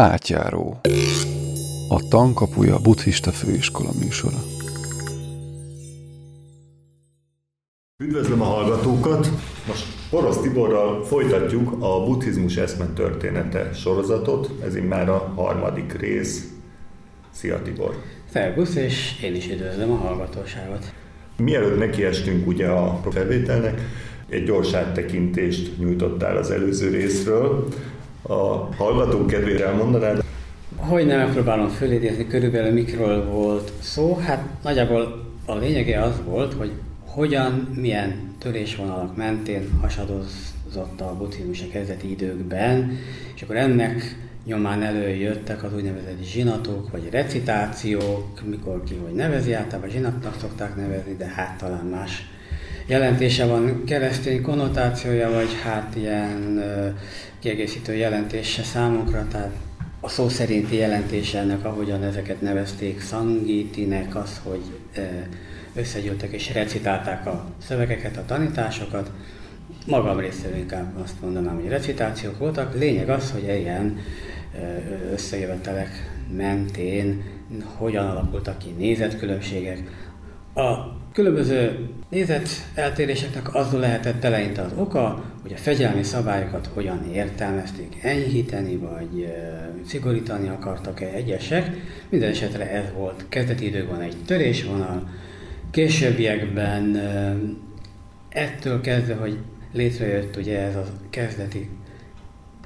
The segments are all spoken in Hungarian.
Átjáró. A tankapuja buddhista főiskola műsora. Üdvözlöm a hallgatókat! Most Orosz Tiborral folytatjuk a buddhizmus eszme története sorozatot. Ez már a harmadik rész. Szia Tibor! Szervusz, és én is üdvözlöm a hallgatóságot. Mielőtt nekiestünk ugye a felvételnek, egy gyors áttekintést nyújtottál az előző részről. A hallgatók kedvére elmondanád? Hogy nem megpróbálom fölidézni, körülbelül mikről volt szó. Hát nagyjából a lényege az volt, hogy hogyan, milyen törésvonalak mentén hasadozott a buddhizmus a kezdeti időkben, és akkor ennek nyomán előjöttek az úgynevezett zsinatok, vagy recitációk, mikor ki hogy nevezi, általában zsinatnak szokták nevezni, de hát talán más jelentése van, keresztény konnotációja, vagy hát ilyen kiegészítő jelentése számunkra, tehát a szó szerinti jelentése ennek, ahogyan ezeket nevezték, szangítinek, az, hogy összegyűltek és recitálták a szövegeket, a tanításokat. Magam részéről inkább azt mondanám, hogy recitációk voltak. Lényeg az, hogy ilyen összejövetelek mentén hogyan alakultak ki nézetkülönbségek. A különböző nézeteltéréseknek az lehetett eleinte az oka, hogy a fegyelmi szabályokat hogyan értelmezték, enyhíteni vagy szigorítani akartak-e egyesek. Minden esetre ez volt kezdeti időkben egy törésvonal, későbbiekben ettől kezdve, hogy létrejött ugye ez a kezdeti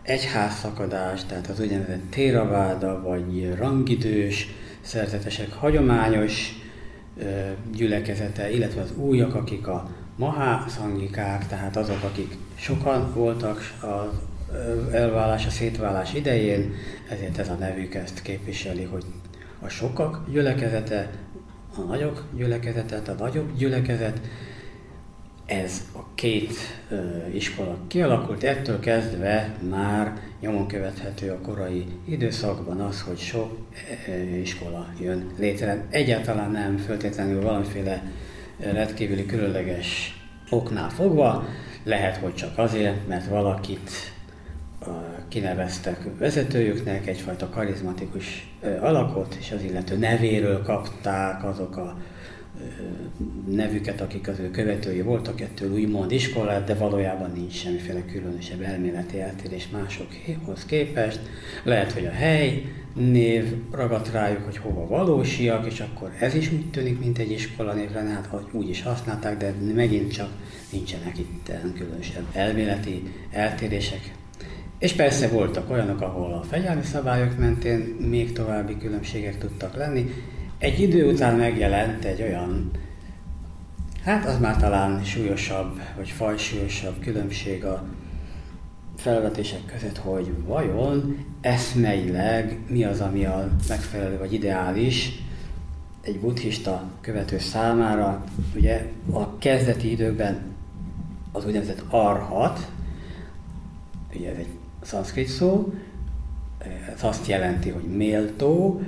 egyházszakadás, tehát az úgynevezett téraváda, vagy rangidős szerzetesek hagyományos gyülekezete, illetve az újak, akik a mahá-szangikák, tehát azok, akik sokan voltak az elvállás, a szétválás idején, ezért ez a nevük ezt képviseli, hogy a sokak gyülekezete, a nagyok gyülekezete, a nagyobb gyülekezet, ez a két iskola kialakult, ettől kezdve már nyomon követhető a korai időszakban az, hogy sok iskola jön létre. Egyáltalán nem föltétlenül valamiféle rendkívüli különleges oknál fogva, lehet, hogy csak azért, mert valakit ö, kineveztek vezetőjüknek, egyfajta karizmatikus alakot, és az illető nevéről kapták azok a nevüket, akik az ő követői voltak, ettől úgymond iskolát, de valójában nincs semmiféle különösebb elméleti eltérés másokhoz képest. Lehet, hogy a hely név ragadt rájuk, hogy hova valósiak, és akkor ez is úgy tűnik, mint egy iskola névre, hát hogy úgy is használták, de megint csak nincsenek itt különösebb elméleti eltérések. És persze voltak olyanok, ahol a fegyelmi szabályok mentén még további különbségek tudtak lenni, egy idő után megjelent egy olyan, hát az már talán súlyosabb, vagy fajsúlyosabb különbség a felvetések között, hogy vajon eszmeileg mi az, ami a megfelelő vagy ideális egy buddhista követő számára. Ugye a kezdeti időkben az úgynevezett arhat, ugye ez egy szanszkrit szó, ez azt jelenti, hogy méltó,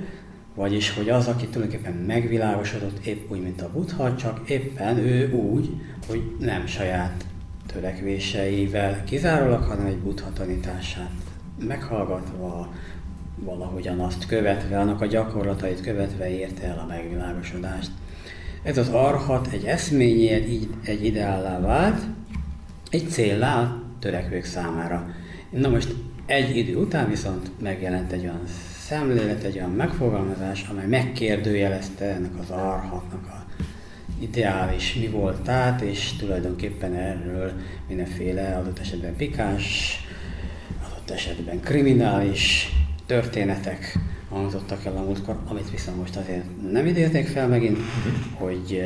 vagyis, hogy az, aki tulajdonképpen megvilágosodott épp úgy, mint a buddha, csak éppen ő úgy, hogy nem saját törekvéseivel kizárólag, hanem egy buddha tanítását meghallgatva, valahogyan azt követve, annak a gyakorlatait követve érte el a megvilágosodást. Ez az arhat egy eszményért így egy ideállá vált, egy céllá törekvők számára. Na most egy idő után viszont megjelent egy olyan szemlélet, egy olyan megfogalmazás, amely megkérdőjelezte ennek az arhatnak a ideális mi voltát, és tulajdonképpen erről mindenféle adott esetben pikáns, adott esetben kriminális történetek hangzottak el a múltkor, amit viszont most azért nem idéznék fel megint, hogy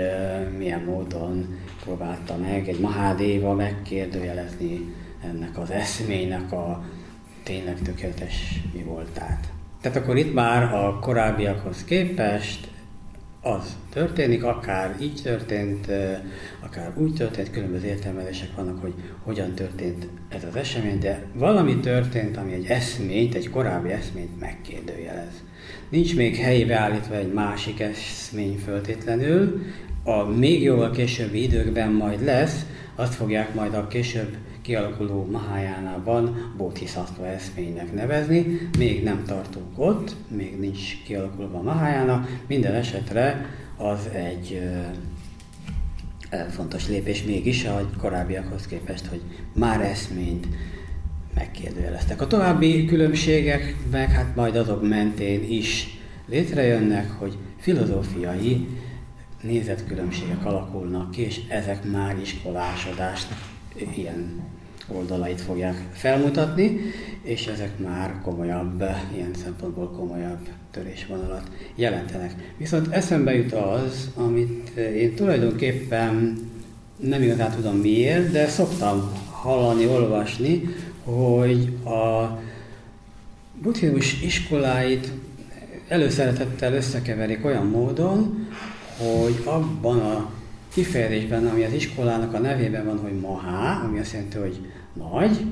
milyen módon próbálta meg egy Mahádéva megkérdőjelezni ennek az eszménynek a tényleg tökéletes mi voltát. Tehát akkor itt már a korábbiakhoz képest az történik, akár így történt, akár úgy történt, különböző értelmezések vannak, hogy hogyan történt ez az esemény, de valami történt, ami egy eszményt, egy korábbi eszményt megkérdőjelez. Nincs még helyébe állítva egy másik eszmény föltétlenül, a még jóval későbbi időkben majd lesz, azt fogják majd a később kialakuló Mahajánában Bodhisattva eszménynek nevezni. Még nem tartunk ott, még nincs kialakulva Mahajána. Minden esetre az egy fontos lépés mégis a korábbiakhoz képest, hogy már eszményt megkérdőjeleztek. A további különbségek meg hát majd azok mentén is létrejönnek, hogy filozófiai nézetkülönbségek alakulnak ki, és ezek már iskolásodást ilyen oldalait fogják felmutatni, és ezek már komolyabb, ilyen szempontból komolyabb törésvonalat jelentenek. Viszont eszembe jut az, amit én tulajdonképpen nem igazán tudom miért, de szoktam hallani, olvasni, hogy a buddhizmus iskoláit előszeretettel összekeverik olyan módon, hogy abban a kifejezésben, ami az iskolának a nevében van, hogy Mahá, ami azt jelenti, hogy nagy,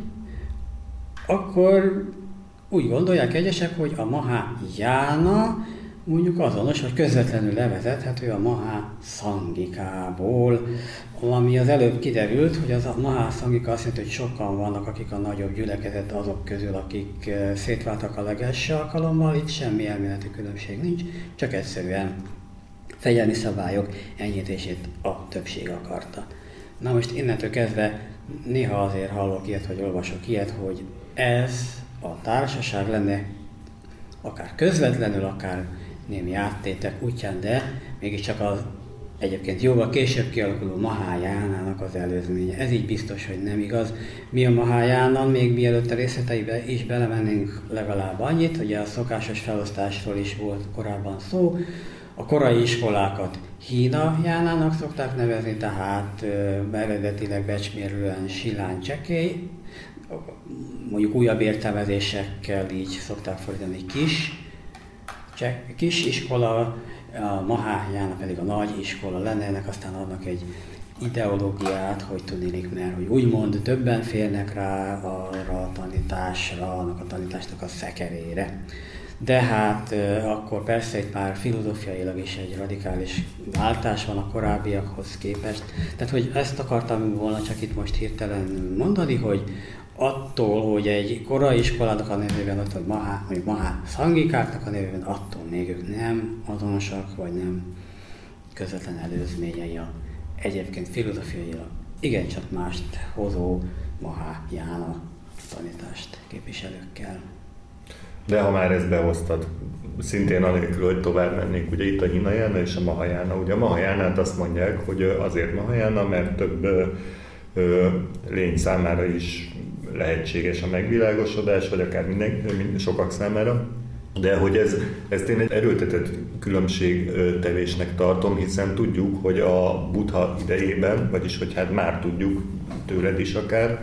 akkor úgy gondolják egyesek, hogy a Mahá Jána mondjuk azonos, hogy közvetlenül levezethető a Mahá Szangikából, ami az előbb kiderült, hogy az a Mahá Szangika azt jelenti, hogy sokan vannak, akik a nagyobb gyülekezet azok közül, akik eh, szétváltak a legelső alkalommal, itt semmi elméleti különbség nincs, csak egyszerűen fegyelmi szabályok enyhítését a többség akarta. Na most innentől kezdve néha azért hallok ilyet, vagy olvasok ilyet, hogy ez a társaság lenne akár közvetlenül, akár némi áttétek útján, de mégiscsak az egyébként jóval később kialakuló Mahájánának az előzménye. Ez így biztos, hogy nem igaz. Mi a Mahájána, még mielőtt a részleteibe is belemennénk legalább annyit, hogy a szokásos felosztásról is volt korábban szó, a korai iskolákat Hína Jánának szokták nevezni, tehát eredetileg becsmérlően Silány Csekély, mondjuk újabb értelmezésekkel így szokták fordítani kis, csek, kis iskola, a Mahájána pedig a nagy iskola lenne, ennek aztán adnak egy ideológiát, hogy tudnék, mert hogy úgymond többen férnek rá arra a tanításra, annak a tanításnak a szekerére de hát akkor persze itt már filozófiailag is egy radikális váltás van a korábbiakhoz képest. Tehát, hogy ezt akartam volna csak itt most hirtelen mondani, hogy attól, hogy egy korai iskolának a nevében vagy Mahá, vagy Mahá szangikáknak a nevében, attól még ők nem azonosak, vagy nem közvetlen előzményei a egyébként filozófiailag igencsak mást hozó Mahá Jána tanítást képviselőkkel. De ha már ezt behoztad, szintén anélkül, hogy tovább mennék, ugye itt a Hinajána és a Mahajána. Ugye a Mahajánát azt mondják, hogy azért Mahajána, mert több ö, lény számára is lehetséges a megvilágosodás, vagy akár minden, sokak számára. De hogy ez, ezt én egy erőltetett különbségtevésnek tartom, hiszen tudjuk, hogy a buddha idejében, vagyis hogy hát már tudjuk tőled is akár,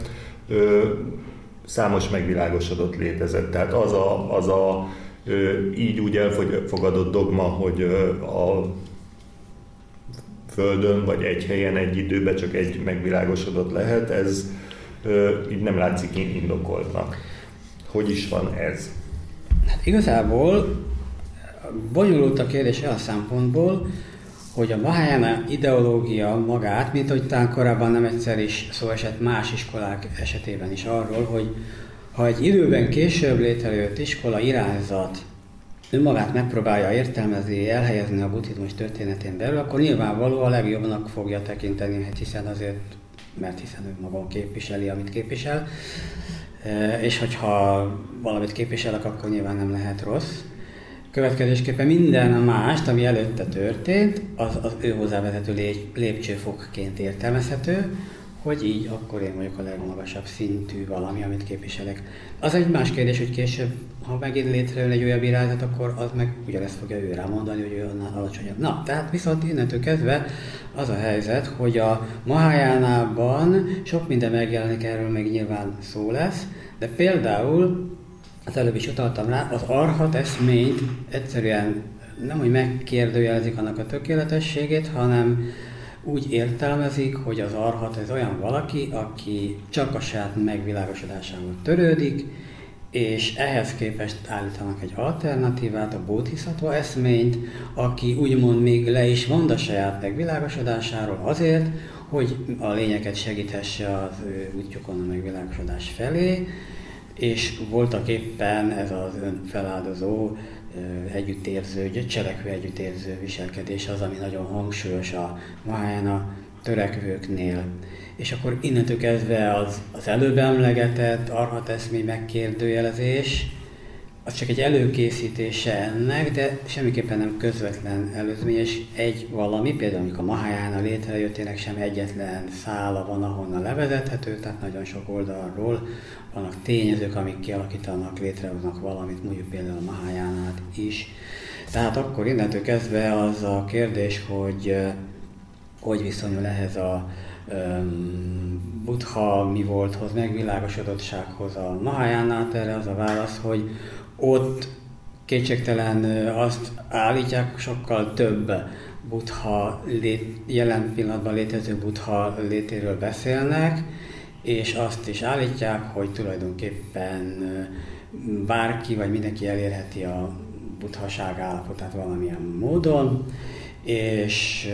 számos megvilágosodott létezett. Tehát az a, az a így úgy elfogadott dogma, hogy a Földön vagy egy helyen egy időben csak egy megvilágosodott lehet, ez így nem látszik indokoltnak. Hogy is van ez? Hát igazából bonyolult a kérdés a szempontból, hogy a Mahayana ideológia magát, mint hogy talán korábban nem egyszer is szó esett más iskolák esetében is arról, hogy ha egy időben később létrejött iskola irányzat önmagát megpróbálja értelmezni, elhelyezni a buddhizmus történetén belül, akkor nyilvánvaló a legjobbnak fogja tekinteni, hiszen azért, mert hiszen ő maga képviseli, amit képvisel, e, és hogyha valamit képviselek, akkor nyilván nem lehet rossz. Következésképpen minden mást, ami előtte történt, az, az ő hozzávezető lépcsőfokként értelmezhető, hogy így akkor én vagyok a legmagasabb szintű valami, amit képviselek. Az egy más kérdés, hogy később, ha megint létrejön egy olyan irányzat, akkor az meg ugyanezt fogja ő rámondani, hogy ő annál alacsonyabb. Na, tehát viszont innentől kezdve az a helyzet, hogy a Mahajánában sok minden megjelenik, erről még nyilván szó lesz, de például az előbb is utaltam rá, az arhat eszményt egyszerűen nem, hogy megkérdőjelezik annak a tökéletességét, hanem úgy értelmezik, hogy az arhat ez olyan valaki, aki csak a saját megvilágosodásával törődik, és ehhez képest állítanak egy alternatívát, a bodhisattva eszményt, aki úgymond még le is mond a saját megvilágosodásáról azért, hogy a lényeket segíthesse az útjukon a megvilágosodás felé, és voltak éppen ez az önfeláldozó, együttérző, cselekvő együttérző viselkedés az, ami nagyon hangsúlyos a Mahayana törekvőknél. És akkor innentől kezdve az, az előbb emlegetett arhateszmé megkérdőjelezés, az csak egy előkészítése ennek, de semmiképpen nem közvetlen előzményes egy valami, például amikor a Mahayana létrejöttének sem egyetlen szála van, ahonnan levezethető, tehát nagyon sok oldalról vannak tényezők, amik kialakítanak, létrehoznak valamit, mondjuk például a Mahayánát is. Tehát akkor innentől kezdve az a kérdés, hogy hogy viszonyul ehhez a um, buddha mi volthoz, megvilágosodottsághoz a Mahayánát, erre az a válasz, hogy ott kétségtelen azt állítják, sokkal több buddha lét, jelen pillanatban létező buddha létéről beszélnek, és azt is állítják, hogy tulajdonképpen bárki vagy mindenki elérheti a buddhaság állapotát valamilyen módon, és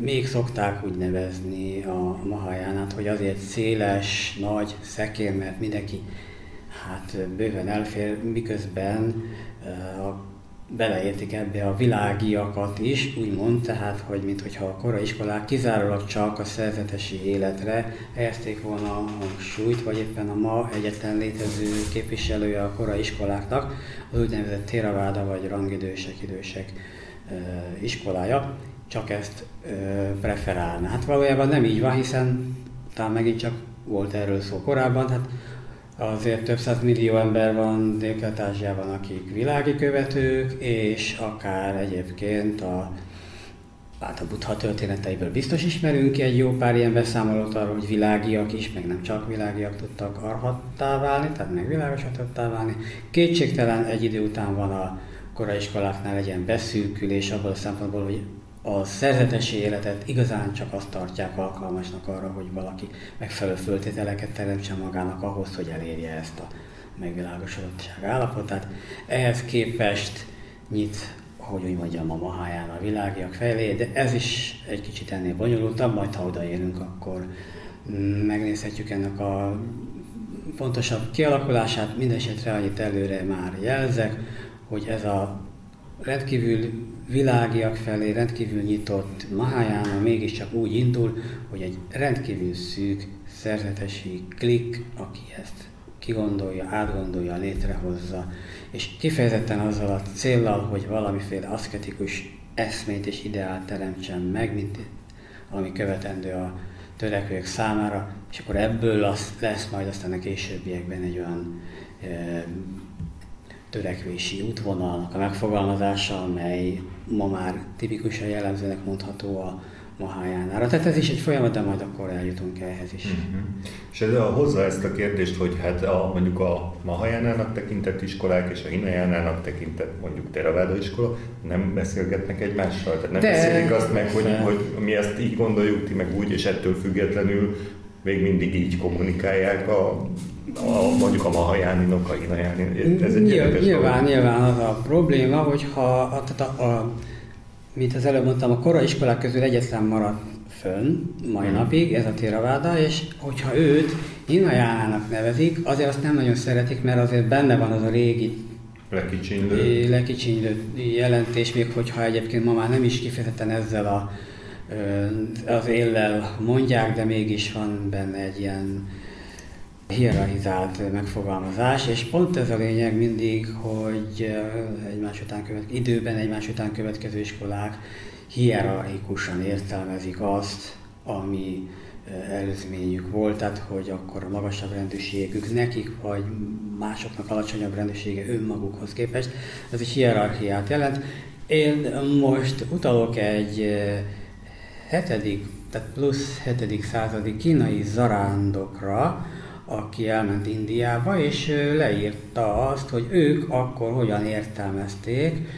még szokták úgy nevezni a Mahajánát, hogy azért széles, nagy szekér, mert mindenki hát bőven elfér, miközben a beleértik ebbe a világiakat is, úgymond, tehát, hogy mintha a korai iskolák kizárólag csak a szerzetesi életre helyezték volna a hangsúlyt, vagy éppen a ma egyetlen létező képviselője a korai iskoláknak, az úgynevezett Theravada vagy rangidősek, idősek iskolája, csak ezt preferálna. Hát valójában nem így van, hiszen talán megint csak volt erről szó korábban, tehát azért több száz millió ember van dél ázsiában akik világi követők, és akár egyébként a, hát a buddha történeteiből biztos ismerünk egy jó pár ilyen beszámolót arról, hogy világiak is, meg nem csak világiak tudtak arhattá válni, tehát megvilágosodhattá válni. Kétségtelen egy idő után van a korai iskoláknál egy ilyen beszűkülés abból a szempontból, hogy a szerzetesi életet igazán csak azt tartják alkalmasnak arra, hogy valaki megfelelő föltételeket teremtsen magának ahhoz, hogy elérje ezt a megvilágosodottság állapotát. Ehhez képest nyit, hogy úgy mondjam, a maháján a világiak felé, de ez is egy kicsit ennél bonyolultabb, majd ha odaérünk, akkor megnézhetjük ennek a pontosabb kialakulását. Mindenesetre annyit előre már jelzek, hogy ez a rendkívül világiak felé rendkívül nyitott Mahayana mégiscsak úgy indul, hogy egy rendkívül szűk szerzetesi klik, aki ezt kigondolja, átgondolja, létrehozza, és kifejezetten azzal a céllal, hogy valamiféle aszketikus eszmét és ideát teremtsen meg, mint ami követendő a törekvők számára, és akkor ebből az lesz majd aztán a későbbiekben egy olyan e, törekvési útvonalnak a megfogalmazása, amely ma már tipikusan jellemzőnek mondható a Mahájánára. Tehát ez is egy folyamat, de majd akkor eljutunk ehhez is. Uh-huh. És ez a, hozza ezt a kérdést, hogy hát a, mondjuk a Mahajánának tekintett iskolák és a Hinajánának tekintett mondjuk Theravada iskola nem beszélgetnek egymással? Tehát nem de, beszélik azt meg, hogy, hogy mi ezt így gondoljuk, ti meg úgy, és ettől függetlenül még mindig így kommunikálják a, a mondjuk a Mahajáninok, a Hinajánin. Ez egy nyilván, nyilván, nyilván az a probléma, hogyha tehát a, a mint az előbb mondtam, a korai iskolák közül egyetlen maradt fönn mai hmm. napig, ez a Theravada, és hogyha őt Hinajánának nevezik, azért azt nem nagyon szeretik, mert azért benne van az a régi lekicsinylő, lekicsinylő jelentés, még hogyha egyébként ma már nem is kifejezetten ezzel a, az éllel mondják, de mégis van benne egy ilyen hierarchizált megfogalmazás, és pont ez a lényeg mindig, hogy egymás után követ, időben egymás után következő iskolák hierarchikusan értelmezik azt, ami előzményük volt, tehát hogy akkor a magasabb rendőrségük nekik, vagy másoknak alacsonyabb rendőrsége önmagukhoz képest, ez egy hierarchiát jelent. Én most utalok egy hetedik, tehát plusz hetedik századi kínai zarándokra, aki elment Indiába, és leírta azt, hogy ők akkor hogyan értelmezték,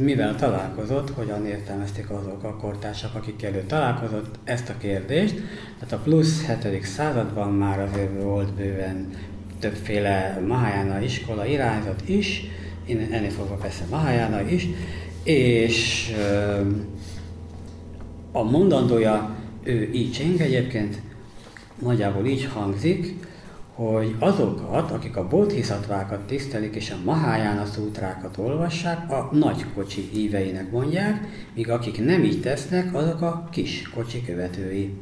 mivel találkozott, hogyan értelmezték azok a kortársak, akik előtt találkozott ezt a kérdést. Tehát a plusz 7. században már azért volt bőven többféle Mahayana iskola irányzat is, ennél fogva persze Mahayana is, és a mondandója ő így cseng egyébként, nagyjából így hangzik, hogy azokat, akik a bodhisattvákat tisztelik és a Mahayana szútrákat olvassák, a nagy kocsi híveinek mondják, míg akik nem így tesznek, azok a kis kocsi követői.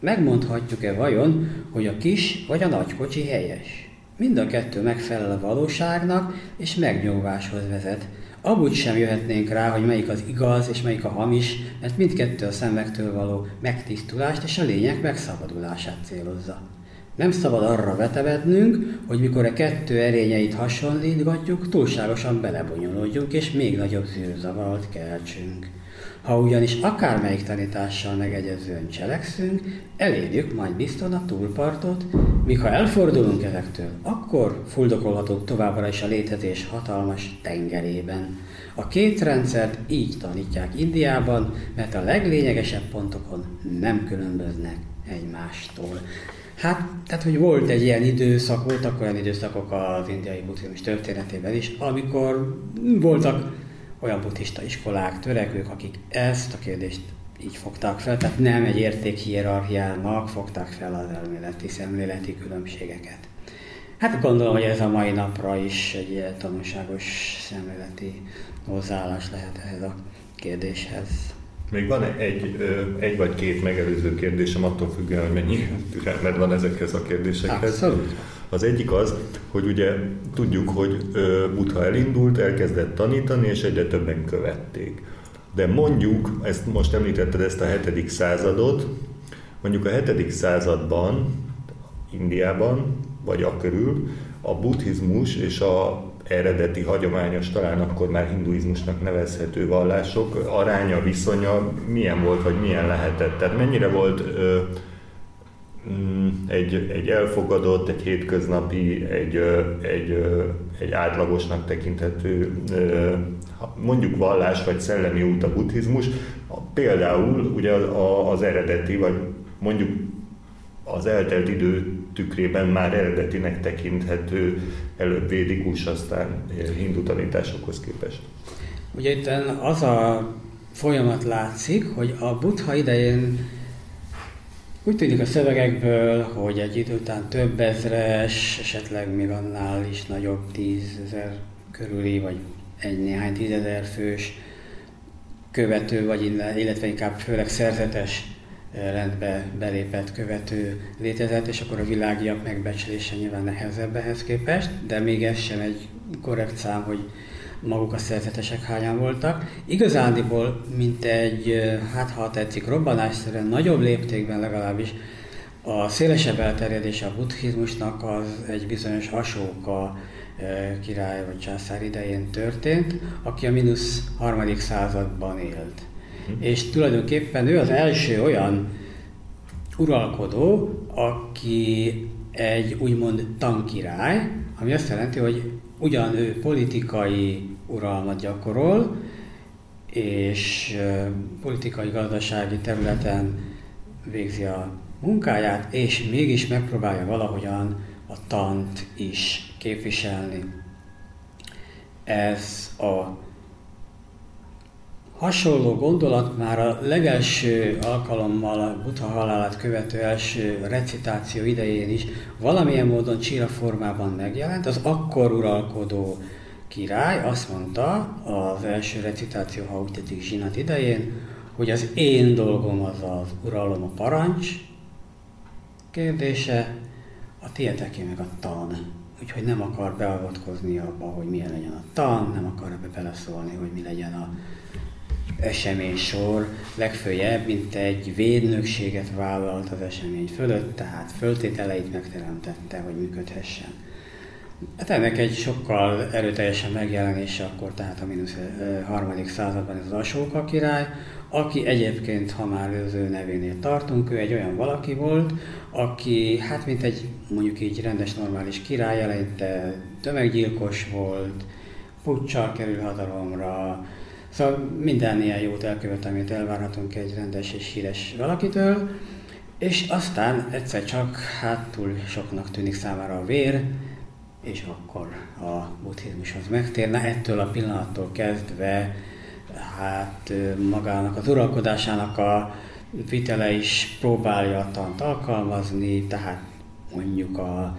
Megmondhatjuk-e vajon, hogy a kis vagy a nagy kocsi helyes? Mind a kettő megfelel a valóságnak, és megnyugváshoz vezet. Abúgy sem jöhetnénk rá, hogy melyik az igaz és melyik a hamis, mert mindkettő a szemektől való megtisztulást és a lények megszabadulását célozza. Nem szabad arra vetevednünk, hogy mikor a kettő erényeit hasonlítgatjuk, túlságosan belebonyolódjunk és még nagyobb zűrzavart keltsünk. Ha ugyanis akármelyik tanítással megegyezően cselekszünk, elérjük majd bizton a túlpartot, míg ha elfordulunk ezektől, akkor fuldokolhatunk továbbra is a létezés hatalmas tengerében. A két rendszert így tanítják Indiában, mert a leglényegesebb pontokon nem különböznek egymástól. Hát, tehát, hogy volt egy ilyen időszak, voltak olyan időszakok az indiai buddhizmus történetében is, amikor voltak olyan buddhista iskolák, törekvők, akik ezt a kérdést így fogták fel, tehát nem egy értékhierarchiának fogták fel az elméleti, szemléleti különbségeket. Hát gondolom, hogy ez a mai napra is egy ilyen tanulságos szemléleti hozzáállás lehet ehhez a kérdéshez. Még van egy, egy vagy két megelőző kérdésem, attól függően, hogy mennyi türelmed van ezekhez a kérdésekhez. Abszolút. Az egyik az, hogy ugye tudjuk, hogy Buddha elindult, elkezdett tanítani, és egyre többen követték. De mondjuk, ezt most említetted ezt a 7. századot, mondjuk a 7. században, Indiában, vagy a körül, a buddhizmus és a eredeti, hagyományos, talán akkor már hinduizmusnak nevezhető vallások aránya, viszonya milyen volt, vagy milyen lehetett? Tehát mennyire volt ö, mm, egy, egy elfogadott, egy hétköznapi, egy, egy, egy átlagosnak tekinthető mondjuk vallás vagy szellemi út a buddhizmus. Például ugye az eredeti, vagy mondjuk az eltelt idő tükrében már eredetinek tekinthető, előbb védikus, aztán hindu tanításokhoz képest. Ugye itt az a folyamat látszik, hogy a buddha idején úgy tűnik a szövegekből, hogy egy idő után több ezres, esetleg még annál is nagyobb tízezer körüli, vagy egy néhány tízezer fős követő, vagy illetve inkább főleg szerzetes rendbe belépett követő létezett, és akkor a világiak megbecslése nyilván nehezebb ehhez képest, de még ez sem egy korrekt szám, hogy maguk a szerzetesek hányan voltak. Igazándiból, mint egy, hát ha tetszik, robbanásszerűen nagyobb léptékben legalábbis a szélesebb elterjedése a buddhizmusnak az egy bizonyos Asóka király vagy császár idején történt, aki a mínusz harmadik században élt. És tulajdonképpen ő az első olyan uralkodó, aki egy úgymond tankirály, ami azt jelenti, hogy ugyan ő politikai uralmat gyakorol, és politikai-gazdasági területen végzi a munkáját, és mégis megpróbálja valahogyan a tant is képviselni. Ez a Hasonló gondolat már a legelső alkalommal a Buddha halálát követő első recitáció idején is valamilyen módon csíra formában megjelent. Az akkor uralkodó király azt mondta az első recitáció, ha úgy tetszik, zsinat idején, hogy az én dolgom az az uralom a parancs kérdése, a tieteké meg a tan. Úgyhogy nem akar beavatkozni abba, hogy milyen legyen a tan, nem akar ebbe beleszólni, hogy mi legyen a esemény sor, legfőjebb, mint egy védnökséget vállalt az esemény fölött, tehát föltételeit megteremtette, hogy működhessen. Hát ennek egy sokkal erőteljesen megjelenése akkor, tehát a mínusz harmadik században ez az Asóka király, aki egyébként, ha már az ő nevénél tartunk, ő egy olyan valaki volt, aki hát mint egy mondjuk így rendes, normális király, eleinte tömeggyilkos volt, puccsal kerül hatalomra, Szóval minden ilyen jót elkövet, amit elvárhatunk egy rendes és híres valakitől, és aztán egyszer csak hát túl soknak tűnik számára a vér, és akkor a buddhizmushoz megtérne. Ettől a pillanattól kezdve hát magának az uralkodásának a vitele is próbálja a tant alkalmazni, tehát mondjuk a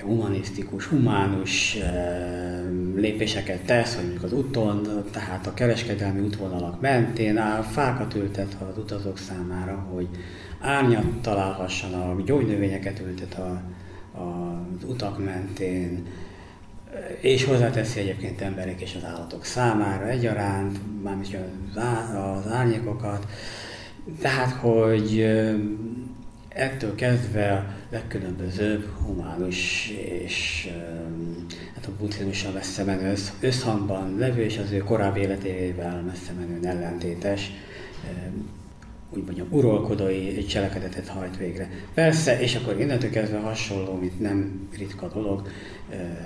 humanisztikus, humánus eh, lépéseket tesz, hogy mondjuk az úton, tehát a kereskedelmi útvonalak mentén áll, fákat ültet az utazók számára, hogy árnyat találhassanak, gyógynövényeket ültet a, az utak mentén, és hozzáteszi egyébként emberek és az állatok számára egyaránt, mármint az, az árnyékokat. Tehát, hogy ettől kezdve legkülönbözőbb humánus és hát a buddhizmussal messze menő összhangban levő és az ő korábbi életével messze menően ellentétes úgy mondjam, uralkodói cselekedetet hajt végre. Persze, és akkor innentől kezdve hasonló, mint nem ritka dolog,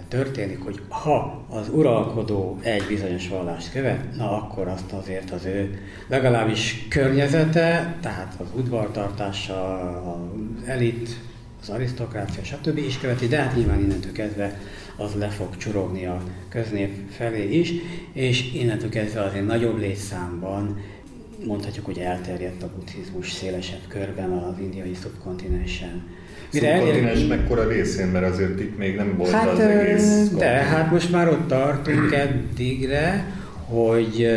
történik, hogy ha az uralkodó egy bizonyos vallást követ, na akkor azt azért az ő legalábbis környezete, tehát az udvartartása, az elit, az arisztokrácia, stb. is követi, de hát nyilván innentől kezdve az le fog csurogni a köznép felé is, és innentől kezdve azért nagyobb létszámban mondhatjuk, hogy elterjedt a buddhizmus szélesebb körben az indiai szubkontinensen. Mire szubkontinens mekkora részén, mert azért itt még nem volt hát, az egész De, hát most már ott tartunk eddigre, hogy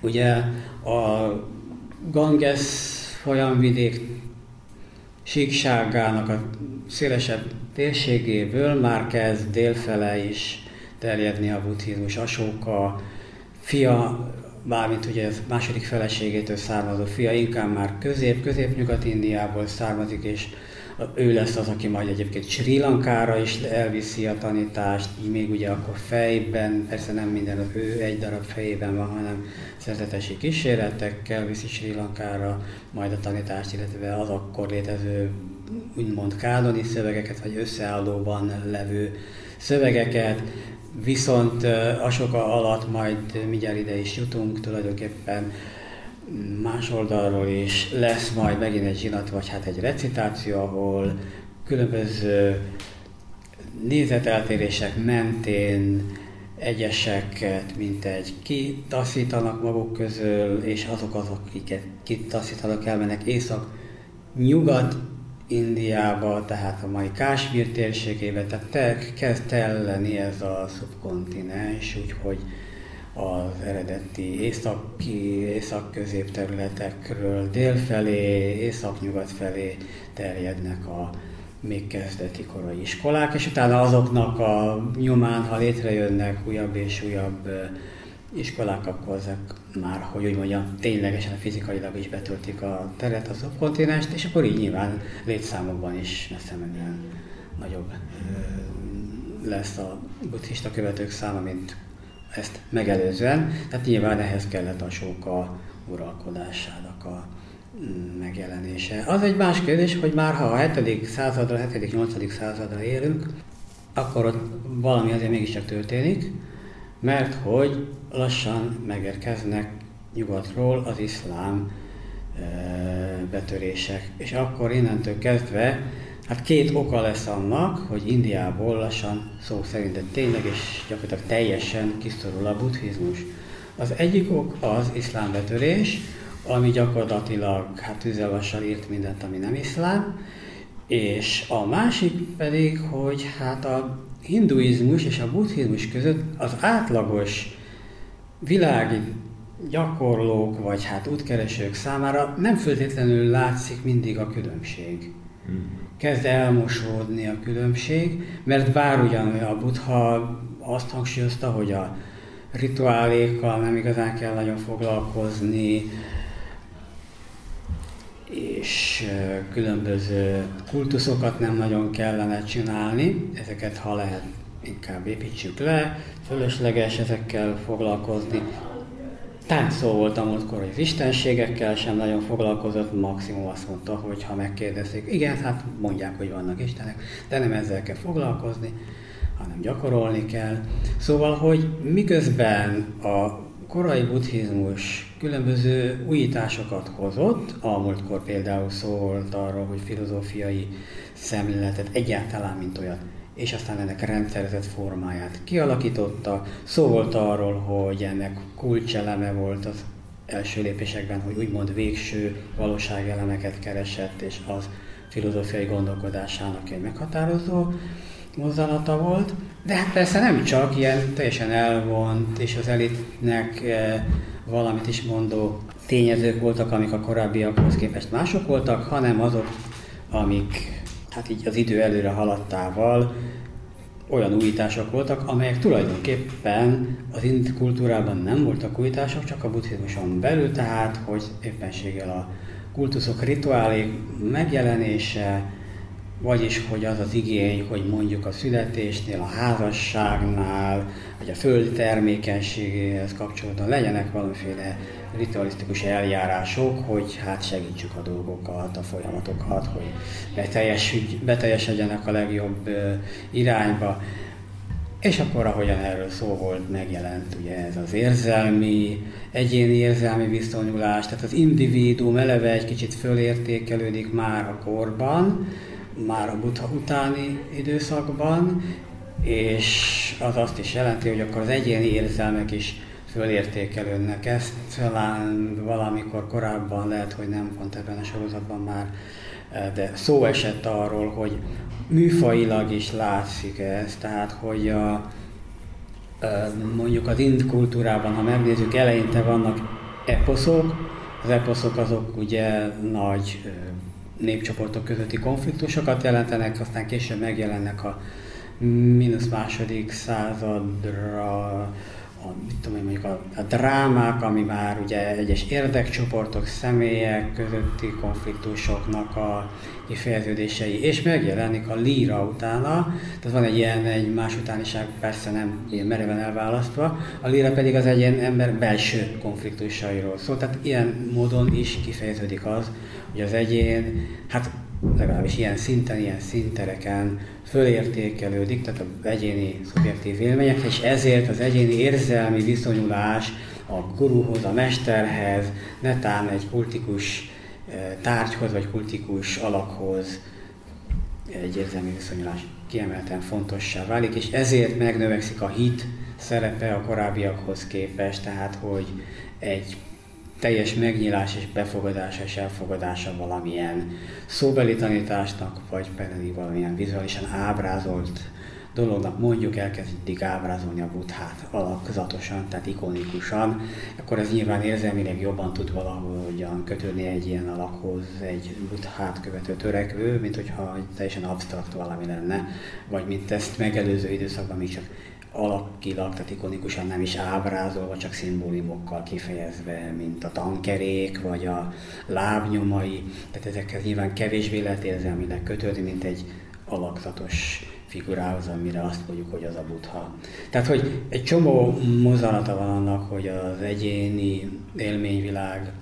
ugye a Ganges folyamvidék síkságának a szélesebb térségéből már kezd délfele is terjedni a buddhizmus. Asóka fia bármint ugye ez második feleségétől származó fia, inkább már közép, közép-nyugat-Indiából származik, és ő lesz az, aki majd egyébként Sri Lankára is elviszi a tanítást, még ugye akkor fejben, persze nem minden az ő egy darab fejében van, hanem szerzetesi kísérletekkel viszi Sri Lankára majd a tanítást, illetve az akkor létező úgymond kánoni szövegeket, vagy összeállóban levő szövegeket, Viszont a alatt majd mindjárt ide is jutunk, tulajdonképpen más oldalról is lesz majd megint egy zsinat, vagy hát egy recitáció, ahol különböző nézeteltérések mentén egyeseket, mint egy kitaszítanak maguk közül, és azok azok, akiket kitaszítanak, elmennek észak-nyugat Indiába, tehát a mai Kásmír térségébe, tehát te, kezd telleni ez a szubkontinens, úgyhogy az eredeti északi, észak-közép területekről délfelé, észak-nyugat felé terjednek a még kezdeti korai iskolák, és utána azoknak a nyomán, ha létrejönnek újabb és újabb iskolák, akkor ezek már, hogy úgy mondjam, ténylegesen fizikailag is betöltik a teret, a szubkontinenst, és akkor így nyilván létszámokban is messze menően nagyobb lesz a buddhista követők száma, mint ezt megelőzően. Tehát nyilván ehhez kellett a sóka uralkodásának a mm, megjelenése. Az egy más kérdés, hogy már ha a 7. századra, 7.-8. századra élünk, akkor ott valami azért mégiscsak történik, mert hogy lassan megérkeznek nyugatról az iszlám betörések. És akkor innentől kezdve, hát két oka lesz annak, hogy Indiából lassan szó szerint, tényleg és gyakorlatilag teljesen kiszorul a buddhizmus. Az egyik ok az iszlám betörés, ami gyakorlatilag hát tüzelvassal írt mindent, ami nem iszlám, és a másik pedig, hogy hát a hinduizmus és a buddhizmus között az átlagos világi gyakorlók, vagy hát útkeresők számára nem feltétlenül látszik mindig a különbség. Hmm. Kezd elmosódni a különbség, mert bár ugyan a buddha azt hangsúlyozta, hogy a rituálékkal nem igazán kell nagyon foglalkozni, és különböző kultuszokat nem nagyon kellene csinálni, ezeket ha lehet inkább építsük le, fölösleges ezekkel foglalkozni. Táncszó volt a hogy az istenségekkel sem nagyon foglalkozott, maximum azt mondta, hogy ha megkérdezik, igen, hát mondják, hogy vannak istenek, de nem ezzel kell foglalkozni, hanem gyakorolni kell. Szóval, hogy miközben a korai buddhizmus különböző újításokat hozott, a múltkor például szólt arról, hogy filozófiai szemléletet egyáltalán, mint olyat és aztán ennek rendszerezett formáját kialakította. Szó volt arról, hogy ennek kulcseleme volt az első lépésekben, hogy úgymond végső valóságelemeket keresett, és az filozófiai gondolkodásának egy meghatározó mozzanata volt, de hát persze nem csak ilyen teljesen elvont, és az elitnek eh, valamit is mondó tényezők voltak, amik a korábbiakhoz képest mások voltak, hanem azok, amik hát így az idő előre haladtával olyan újítások voltak, amelyek tulajdonképpen az ind kultúrában nem voltak újítások, csak a buddhizmuson belül, tehát hogy éppenséggel a kultuszok rituálék megjelenése, vagyis, hogy az az igény, hogy mondjuk a születésnél, a házasságnál, vagy a föld termékenységéhez kapcsolatban legyenek valamiféle ritualisztikus eljárások, hogy hát segítsük a dolgokat, a folyamatokat, hogy beteljesedjenek a legjobb irányba. És akkor, ahogyan erről szó volt, megjelent ugye ez az érzelmi, egyéni érzelmi viszonyulás, tehát az individuum eleve egy kicsit fölértékelődik már a korban, már a Buddha utáni időszakban, és az azt is jelenti, hogy akkor az egyéni érzelmek is fölértékelődnek. Ezt talán valamikor korábban lehet, hogy nem pont ebben a sorozatban már, de szó esett arról, hogy műfajilag is látszik ez, tehát hogy a, mondjuk az ind kultúrában, ha megnézzük, eleinte vannak eposzok, az eposzok azok ugye nagy népcsoportok közötti konfliktusokat jelentenek, aztán később megjelennek a mínusz második századra a, mit tudom én, mondjuk a, a drámák, ami már ugye egyes érdekcsoportok, személyek közötti konfliktusoknak a kifejeződései, és megjelenik a líra utána, tehát van egy ilyen egy más utániság, persze nem ilyen mereven elválasztva, a líra pedig az egyén ember belső konfliktusairól szól, tehát ilyen módon is kifejeződik az, hogy az egyén, hát legalábbis ilyen szinten, ilyen szintereken fölértékelődik, tehát az egyéni szubjektív élmények, és ezért az egyéni érzelmi viszonyulás a guruhoz, a mesterhez, netán egy kultikus eh, tárgyhoz, vagy kultikus alakhoz egy érzelmi viszonyulás kiemelten fontossá válik, és ezért megnövekszik a hit szerepe a korábbiakhoz képest, tehát hogy egy teljes megnyilás és befogadása és elfogadása valamilyen szóbeli tanításnak, vagy pedig valamilyen vizuálisan ábrázolt dolognak. Mondjuk elkezdik ábrázolni a buthát alakzatosan, tehát ikonikusan, akkor ez nyilván érzelmileg jobban tud valahogyan kötődni egy ilyen alakhoz, egy buthát követő törekvő, mint hogyha teljesen absztrakt valami lenne, vagy mint ezt megelőző időszakban még csak alakilag, tehát ikonikusan nem is ábrázolva, csak szimbólumokkal kifejezve, mint a tankerék, vagy a lábnyomai, tehát ezekhez nyilván kevésbé lehet érzelmileg kötődni, mint egy alakzatos figurához, amire azt mondjuk, hogy az a buddha. Tehát, hogy egy csomó mozzanata van annak, hogy az egyéni élményvilág,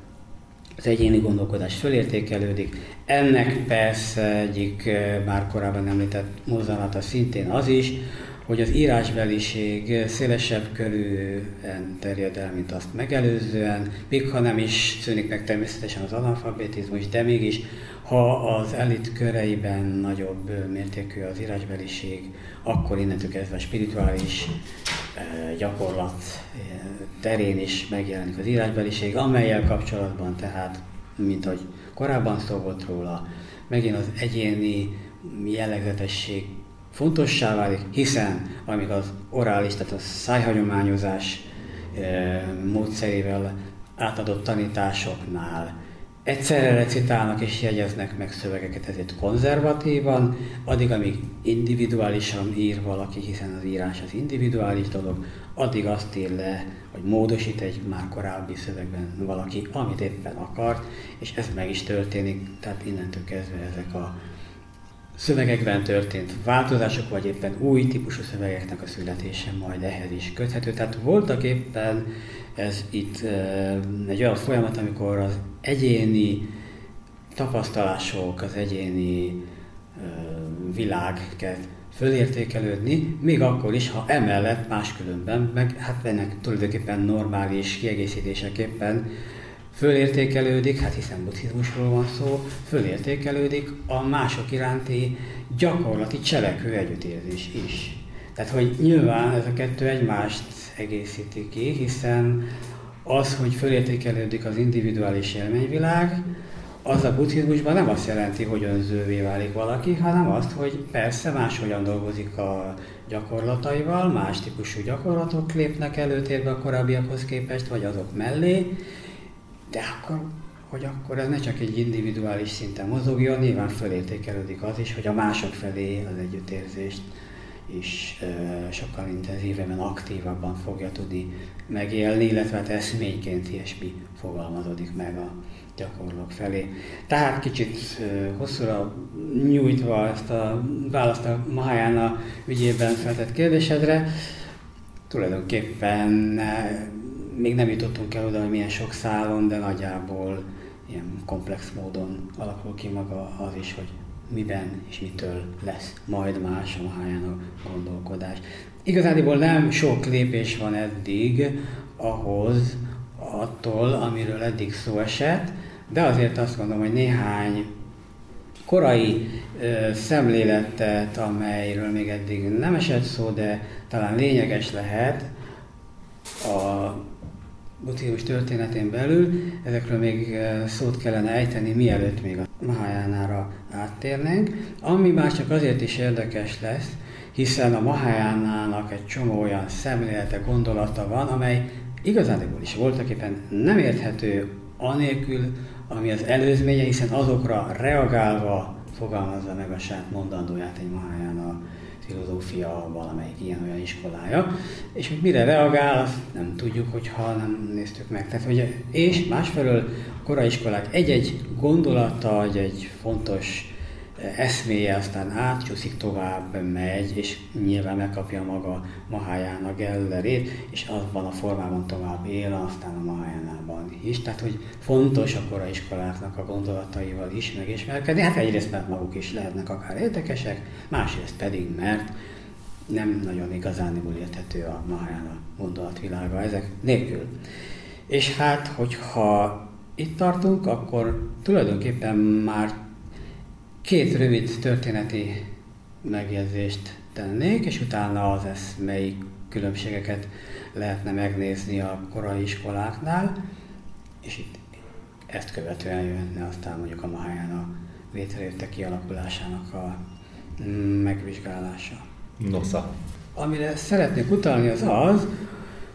az egyéni gondolkodás fölértékelődik. Ennek persze egyik eh, már korábban említett mozzanata szintén az is, hogy az írásbeliség szélesebb körülön terjed el, mint azt megelőzően, még ha nem is szűnik meg természetesen az analfabetizmus, de mégis, ha az elit köreiben nagyobb mértékű az írásbeliség, akkor innentől kezdve a spirituális eh, gyakorlat eh, terén is megjelenik az írásbeliség, amelyel kapcsolatban tehát, mint ahogy korábban szó volt róla, megint az egyéni jellegzetesség fontossá válik, hiszen amíg az orális, tehát a szájhagyományozás e, módszerével átadott tanításoknál egyszerre recitálnak és jegyeznek meg szövegeket, ezért konzervatívan, addig, amíg individuálisan ír valaki, hiszen az írás az individuális dolog, addig azt ír le, hogy módosít egy már korábbi szövegben valaki, amit éppen akart, és ez meg is történik, tehát innentől kezdve ezek a szövegekben történt változások, vagy éppen új típusú szövegeknek a születése majd ehhez is köthető. Tehát voltak éppen ez itt egy olyan folyamat, amikor az egyéni tapasztalások, az egyéni világ kezd fölértékelődni, még akkor is, ha emellett máskülönben, meg hát ennek tulajdonképpen normális kiegészítéseképpen fölértékelődik, hát hiszen buddhizmusról van szó, fölértékelődik a mások iránti gyakorlati cselekvő együttérzés is. Tehát, hogy nyilván ez a kettő egymást egészíti ki, hiszen Az, hogy fölértékelődik az individuális élményvilág, az a buddhizmusban nem azt jelenti, hogy önzővé válik valaki, hanem azt, hogy persze máshogyan dolgozik a gyakorlataival, más típusú gyakorlatok lépnek előtérbe a korábbiakhoz képest, vagy azok mellé, de akkor, hogy akkor ez ne csak egy individuális szinten mozogjon, nyilván fölértékelődik az is, hogy a mások felé az együttérzést is sokkal intenzívebben, aktívabban fogja tudni megélni, illetve hát eszményként ilyesmi fogalmazódik meg a gyakorlók felé. Tehát kicsit hosszúra nyújtva ezt a választ a Mahajána ügyében feltett kérdésedre, tulajdonképpen még nem jutottunk el oda, hogy milyen sok szálon, de nagyjából ilyen komplex módon alakul ki maga az is, hogy miben és mitől lesz majd más a Mahayana gondolkodás. Igazából nem sok lépés van eddig ahhoz, attól, amiről eddig szó esett, de azért azt gondolom, hogy néhány korai ö, szemléletet, amelyről még eddig nem esett szó, de talán lényeges lehet a buddhizmus történetén belül, ezekről még szót kellene ejteni, mielőtt még a Mahajánára áttérnénk, ami már csak azért is érdekes lesz, hiszen a Mahajánának egy csomó olyan szemlélete, gondolata van, amely igazából is voltak éppen nem érthető anélkül, ami az előzménye, hiszen azokra reagálva fogalmazza meg a saját mondandóját egy Mahajána filozófia valamelyik ilyen-olyan iskolája, és hogy mire reagál, azt nem tudjuk, hogyha nem néztük meg. Tehát, hogy, és másfelől a korai iskolák egy-egy gondolata, egy fontos eszméje aztán átcsúszik tovább, megy, és nyilván megkapja maga Mahájának gellerét, és azban a formában tovább él, aztán a Mahájánában is. Tehát, hogy fontos a korai iskoláknak a gondolataival is megismerkedni. Hát egyrészt, mert maguk is lehetnek akár érdekesek, másrészt pedig, mert nem nagyon igazán érthető a Mahájána gondolatvilága ezek nélkül. És hát, hogyha itt tartunk, akkor tulajdonképpen már Két rövid történeti megjegyzést tennék, és utána az eszmei különbségeket lehetne megnézni a korai iskoláknál, és itt ezt követően jönne aztán mondjuk a a létrejötte kialakulásának a megvizsgálása. Nosza. Amire szeretnék utalni az az,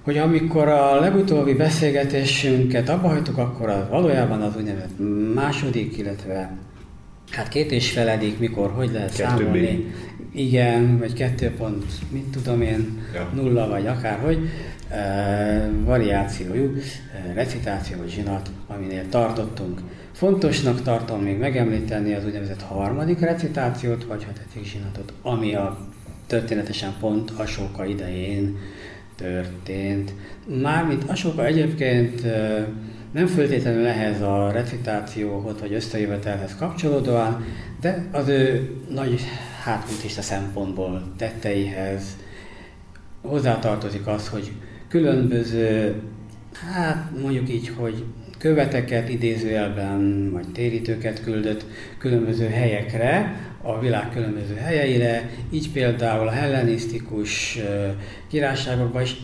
hogy amikor a legutóbbi beszélgetésünket abba hagytuk, akkor az valójában az úgynevezett második, illetve Hát két és feledik, mikor, hogy lehet kettő számolni. B. Igen, vagy kettő pont, mit tudom én, ja. nulla, vagy akárhogy. E, variációjú, e, recitáció vagy zsinat, aminél tartottunk. Fontosnak tartom még megemlíteni az úgynevezett harmadik recitációt, vagy ha tetszik zsinatot, ami a történetesen pont a soka idején történt. Mármint a soka egyébként e, nem föltétlenül ehhez a recitációhoz vagy összejövetelhez kapcsolódóan, de az ő nagy hátbuddhista szempontból tetteihez hozzátartozik az, hogy különböző, hát mondjuk így, hogy követeket idézőjelben, vagy térítőket küldött különböző helyekre, a világ különböző helyeire, így például a hellenisztikus királyságokban is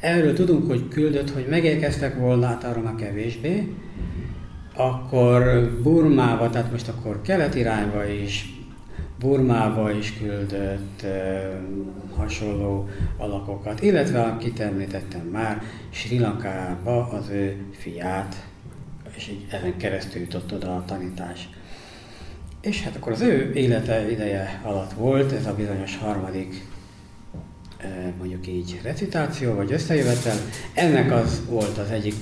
Erről tudunk, hogy küldött, hogy megérkeztek volna, hát arra már kevésbé, akkor Burmába, tehát most akkor kelet irányba is, Burmába is küldött e, hasonló alakokat, illetve, akit említettem már, Sri Lankába az ő fiát, és így ezen keresztül jutott oda a tanítás. És hát akkor az ő élete ideje alatt volt ez a bizonyos harmadik mondjuk így recitáció vagy összejövetel. Ennek az volt az egyik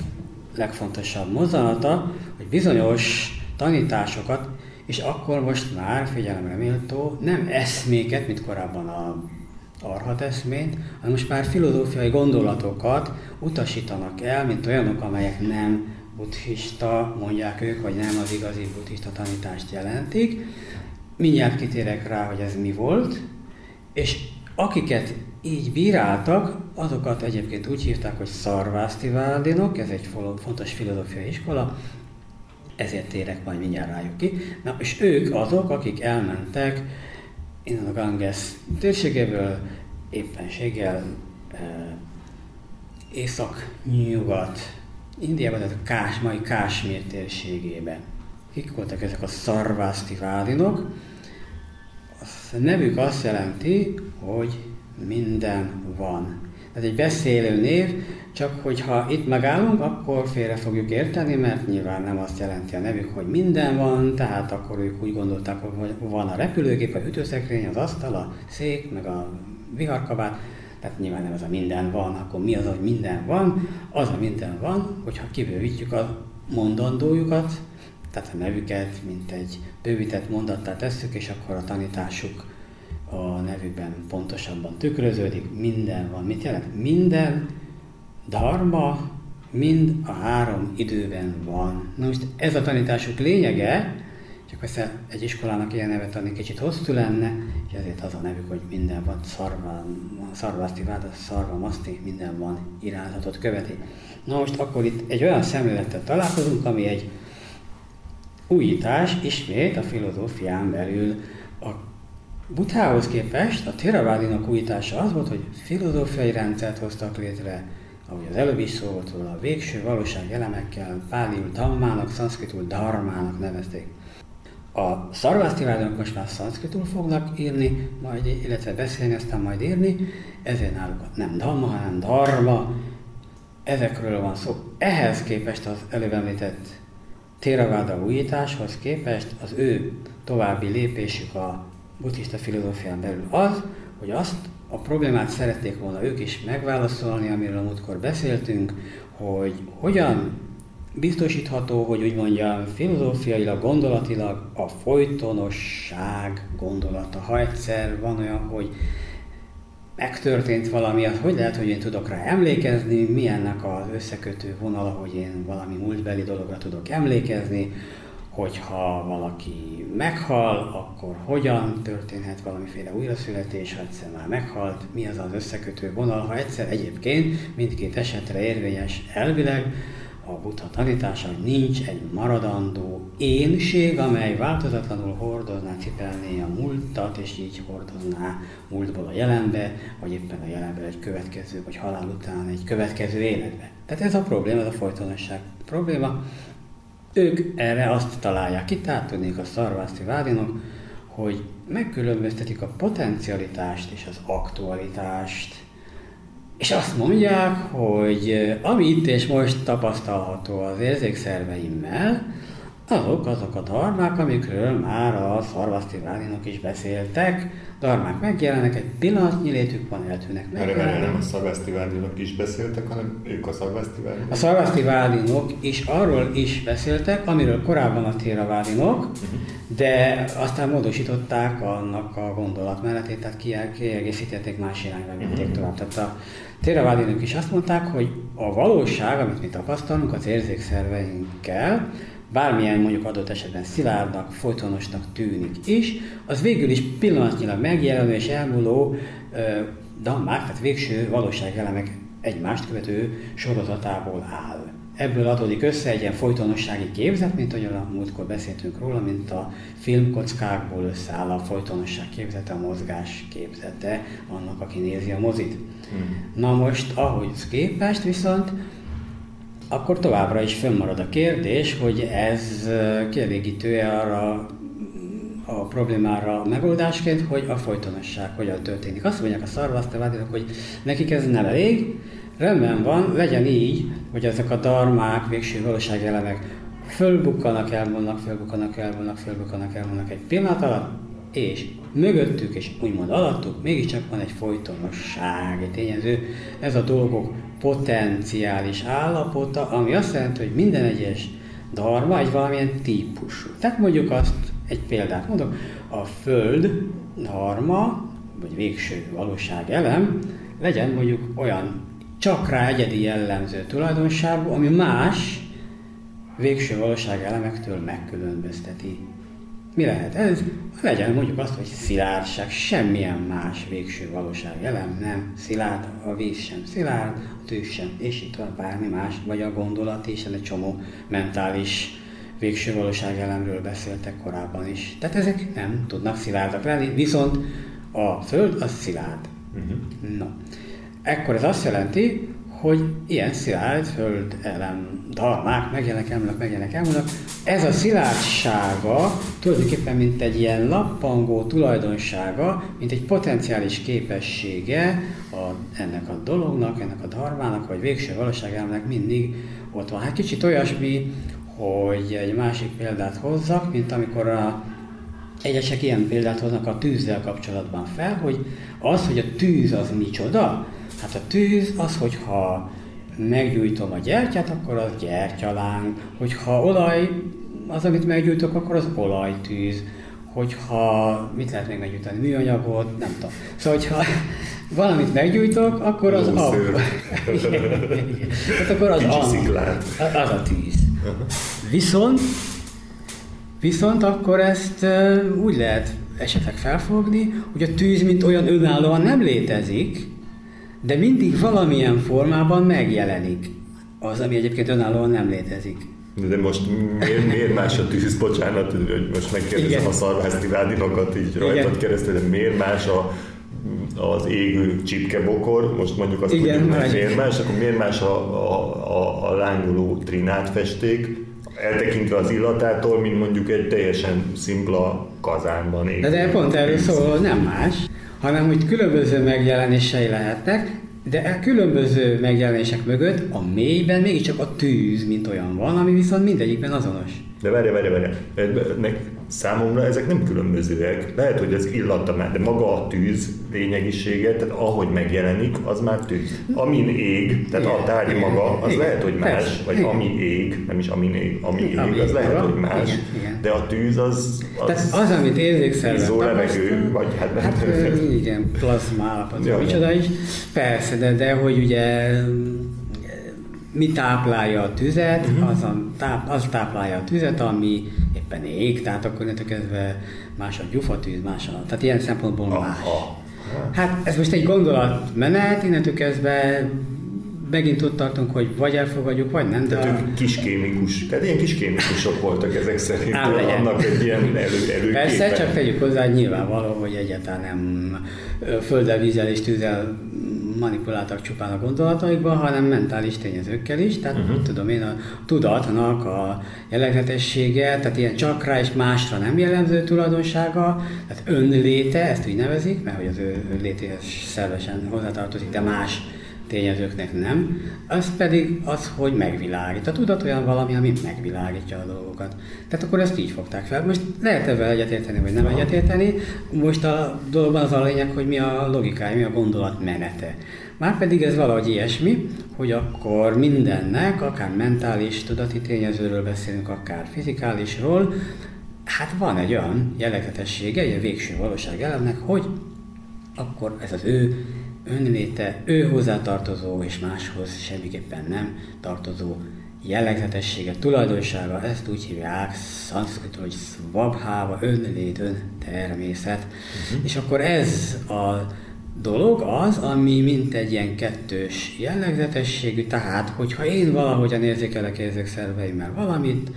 legfontosabb mozzanata, hogy bizonyos tanításokat, és akkor most már figyelemre méltó, nem eszméket, mint korábban a arhat eszményt, hanem most már filozófiai gondolatokat utasítanak el, mint olyanok, amelyek nem buddhista, mondják ők, vagy nem az igazi buddhista tanítást jelentik. Mindjárt kitérek rá, hogy ez mi volt, és akiket így bíráltak, azokat egyébként úgy hívták, hogy szarvásztivádinok, ez egy fontos filozófiai iskola, ezért térek majd mindjárt rájuk ki. Na, és ők azok, akik elmentek innen a Ganges térségéből, éppenséggel e, észak-nyugat Indiában, tehát a Kás, mai Kásmér térségében. Kik voltak ezek a szarvászti vádinok? A nevük azt jelenti, hogy minden van. Ez egy beszélő név, csak hogyha itt megállunk, akkor félre fogjuk érteni, mert nyilván nem azt jelenti a nevük, hogy minden van, tehát akkor ők úgy gondolták, hogy van a repülőgép, a hűtőszekrény, az asztal, a szék, meg a viharkabát, tehát nyilván nem az a minden van, akkor mi az, hogy minden van? Az a minden van, hogyha kibővítjük a mondandójukat, tehát a nevüket, mint egy bővített mondattá tesszük, és akkor a tanításuk a nevükben pontosabban tükröződik, minden van. Mit jelent? Minden dharma mind a három időben van. Na most ez a tanításuk lényege, csak persze egy iskolának ilyen nevet adni kicsit hosszú lenne, és ezért az a nevük, hogy minden van, szarva, szarvaszti váda, szarva, maszti, minden van, irányzatot követi. Na most akkor itt egy olyan szemlélettel találkozunk, ami egy újítás ismét a filozófián belül. A Buthához képest a Theravadinak újítása az volt, hogy filozófiai rendszert hoztak létre, ahogy az előbb is szó volt róla, a végső valóság elemekkel, páliul dhammának, szanszkritul dharmának nevezték. A szarvásztivádok most már szanszkritul fognak írni, majd, illetve beszélni, aztán majd írni, ezért náluk nem dhamma, hanem dharma, ezekről van szó. Ehhez képest az előbb említett Theravada újításhoz képest az ő további lépésük a buddhista filozófián belül az, hogy azt a problémát szerették volna ők is megválaszolni, amiről a múltkor beszéltünk, hogy hogyan biztosítható, hogy úgy mondjam, filozófiailag, gondolatilag a folytonosság gondolata. Ha egyszer van olyan, hogy megtörtént valami, az hogy lehet, hogy én tudok rá emlékezni, milyennek az összekötő vonala, hogy én valami múltbeli dologra tudok emlékezni, hogyha valaki meghal, akkor hogyan történhet valamiféle újraszületés, ha egyszer már meghalt, mi az az összekötő vonal, ha egyszer egyébként mindkét esetre érvényes elvileg, a buddha tanítása, hogy nincs egy maradandó énség, amely változatlanul hordozná, cipelné a múltat, és így hordozná múltból a jelenbe, vagy éppen a jelenbe egy következő, vagy halál után egy következő életbe. Tehát ez a probléma, ez a folytonosság probléma. Ők erre azt találják ki, tehát tudnék a szarvászti vádinok, hogy megkülönböztetik a potencialitást és az aktualitást. És azt mondják, hogy ami itt és most tapasztalható az érzékszerveimmel, azok azok a darmák, amikről már a szarvasztivállinok is beszéltek. Darmák megjelennek, egy pillanatnyi létük van, eltűnnek meg. Erre nem a szarvasztivállinok is beszéltek, hanem ők a szarvasztivállinok? A szarvasztivállinok is arról is beszéltek, amiről korábban a téravállinok, uh-huh. de aztán módosították annak a gondolatmenetét, tehát kiegészítették más irányba, vitték uh-huh. tovább. Tehát a téravállinok is azt mondták, hogy a valóság, amit mi tapasztalunk az érzékszerveinkkel, bármilyen mondjuk adott esetben szilárdnak, folytonosnak tűnik is, az végül is pillanatnyilag megjelenő és elmúló dammák, tehát végső valóságelemek egymást követő sorozatából áll. Ebből adódik össze egy ilyen folytonossági képzet, mint ahogyan a múltkor beszéltünk róla, mint a filmkockákból összeáll a folytonosság képzete, a mozgás képzete annak, aki nézi a mozit. Hmm. Na most, ahogy képest viszont akkor továbbra is fönnmarad a kérdés, hogy ez kielégítő-e arra a problémára a megoldásként, hogy a folytonosság hogyan történik. Azt mondják a szarvasztevádok, hogy nekik ez nem elég, rendben van, legyen így, hogy ezek a darmák, végső valóságelemek fölbukkanak, elmondnak, fölbukkanak, elmondnak, fölbukkanak, elmondnak egy pillanat alatt, és mögöttük és úgymond alattuk mégiscsak van egy folytonosság, egy tényező. Ez a dolgok potenciális állapota, ami azt jelenti, hogy minden egyes dharma egy valamilyen típusú. Tehát mondjuk azt, egy példát mondok, a Föld dharma, vagy végső valóság elem, legyen mondjuk olyan csak rá egyedi jellemző tulajdonságú, ami más végső valóság elemektől megkülönbözteti. Mi lehet ez? Legyen mondjuk azt, hogy szilárdság, semmilyen más végső valóság elem nem szilárd, a víz sem szilárd, a tűz sem, és itt van bármi más, vagy a gondolat is, egy csomó mentális végső valóság elemről beszéltek korábban is. Tehát ezek nem tudnak szilárdak lenni, viszont a Föld az szilárd. Uh-huh. No. Ekkor ez azt jelenti, hogy ilyen szilárd föld elem dalmák megjelennek, emlek, megjelennek, emlek. Ez a szilárdsága tulajdonképpen mint egy ilyen lappangó tulajdonsága, mint egy potenciális képessége a, ennek a dolognak, ennek a darmának, vagy végső valóságának mindig ott van. Hát kicsit olyasmi, hogy egy másik példát hozzak, mint amikor a Egyesek ilyen példát hoznak a tűzzel kapcsolatban fel, hogy az, hogy a tűz az micsoda, hát a tűz az, hogyha meggyújtom a gyertyát, akkor az gyertyaláng, hogyha olaj az, amit meggyújtok, akkor az olajtűz, hogyha mit lehet még meggyújtani, műanyagot, nem tudom. Szóval, hogyha valamit meggyújtok, akkor az a... hát akkor az a, az a tűz. Viszont Viszont akkor ezt úgy lehet esetleg felfogni, hogy a tűz, mint olyan önállóan nem létezik, de mindig valamilyen formában megjelenik. Az, ami egyébként önállóan nem létezik. De most miért, miért más a tűz, bocsánat, hogy most megkérdezem Igen. a szarvászni rádinokat így rajtad keresztül, de miért más a, az égő csipkebokor, most mondjuk azt Igen, tudjuk, hogy miért más, akkor miért más a, a, a, a lángoló trinátfesték, eltekintve az illatától, mint mondjuk egy teljesen szimpla kazánban ég. De, de pont erről szól, nem más, hanem hogy különböző megjelenései lehetnek, de a különböző megjelenések mögött a mélyben mégiscsak a tűz, mint olyan van, ami viszont mindegyikben azonos. De várj, várj, várj. Számomra ezek nem különbözőek. Lehet, hogy az illata már, de maga a tűz lényegisége, tehát ahogy megjelenik, az már tűz. Amin ég, tehát igen, a tárgy igen, maga, az igen, lehet, hogy más, persze, vagy igen. ami ég, nem is amin ég, ami ég, ami az lehet, hogy más, igen, igen. de a tűz az... az tehát az, amit érzékszerben levegő, vagy hát... hát igen, plazma állapot, ja, micsoda is. Persze, de, de hogy ugye mi táplálja a tüzet, uh-huh. az, a, táp, az táplálja a tüzet, ami éppen ég, tehát akkor kezdve más a gyufatűz, más a... Tehát ilyen szempontból Aha. más. Hát ez most egy gondolatmenet, innentől kezdve megint ott tartunk, hogy vagy elfogadjuk, vagy nem. De Tehát ők kiskémikus, tehát ilyen kiskémikusok voltak ezek szerint, Ám annak egy ilyen elő, elő Persze, csak tegyük hozzá, hogy nyilvánvaló, hogy egyáltalán nem földdel, vízzel és tűzzel manipuláltak csupán a gondolataikban, hanem mentális tényezőkkel is, tehát uh-huh. tudom én, a tudatnak a jellegzetessége, tehát ilyen csak rá és másra nem jellemző tulajdonsága, tehát önléte, ezt úgy nevezik, mert hogy az ő létéhez szervesen hozzátartozik, de más tényezőknek nem, az pedig az, hogy megvilágít. A tudat olyan valami, ami megvilágítja a dolgokat. Tehát akkor ezt így fogták fel. Most lehet ebben egyetérteni, vagy nem egyetérteni. Most a dologban az a lényeg, hogy mi a logikája, mi a gondolat menete. Márpedig ez valahogy ilyesmi, hogy akkor mindennek, akár mentális, tudati tényezőről beszélünk, akár fizikálisról, hát van egy olyan jellegzetessége, egy végső valóság elemnek, hogy akkor ez az ő önléte, ő hozzátartozó és máshoz semmiképpen nem tartozó jellegzetessége, tulajdonsága, ezt úgy hívják szanszkritól, hogy svabháva, önlét, öntermészet. Uh-huh. És akkor ez a dolog az, ami mint egy ilyen kettős jellegzetességű, tehát hogyha én valahogyan érzékelek érzékszerveimmel valamit,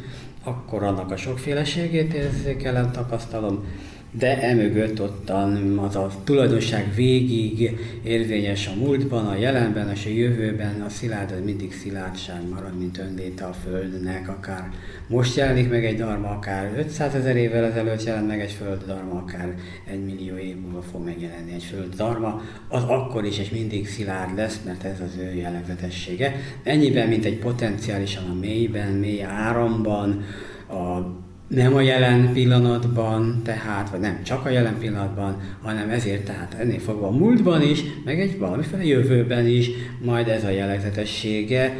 akkor annak a sokféleségét érzékelem, tapasztalom, de emögött ottan az a tulajdonság végig érvényes a múltban, a jelenben, a jövőben, a szilárd az mindig szilárdság marad, mint önléte a Földnek, akár most jelenik meg egy darma, akár 500 ezer évvel ezelőtt jelent meg egy földdarma, akár egy millió év múlva fog megjelenni egy földdarma, az akkor is és mindig szilárd lesz, mert ez az ő jellegzetessége. Ennyiben, mint egy potenciálisan a mélyben, mély áramban, a nem a jelen pillanatban, tehát, vagy nem csak a jelen pillanatban, hanem ezért tehát ennél fogva a múltban is, meg egy valamiféle jövőben is, majd ez a jellegzetessége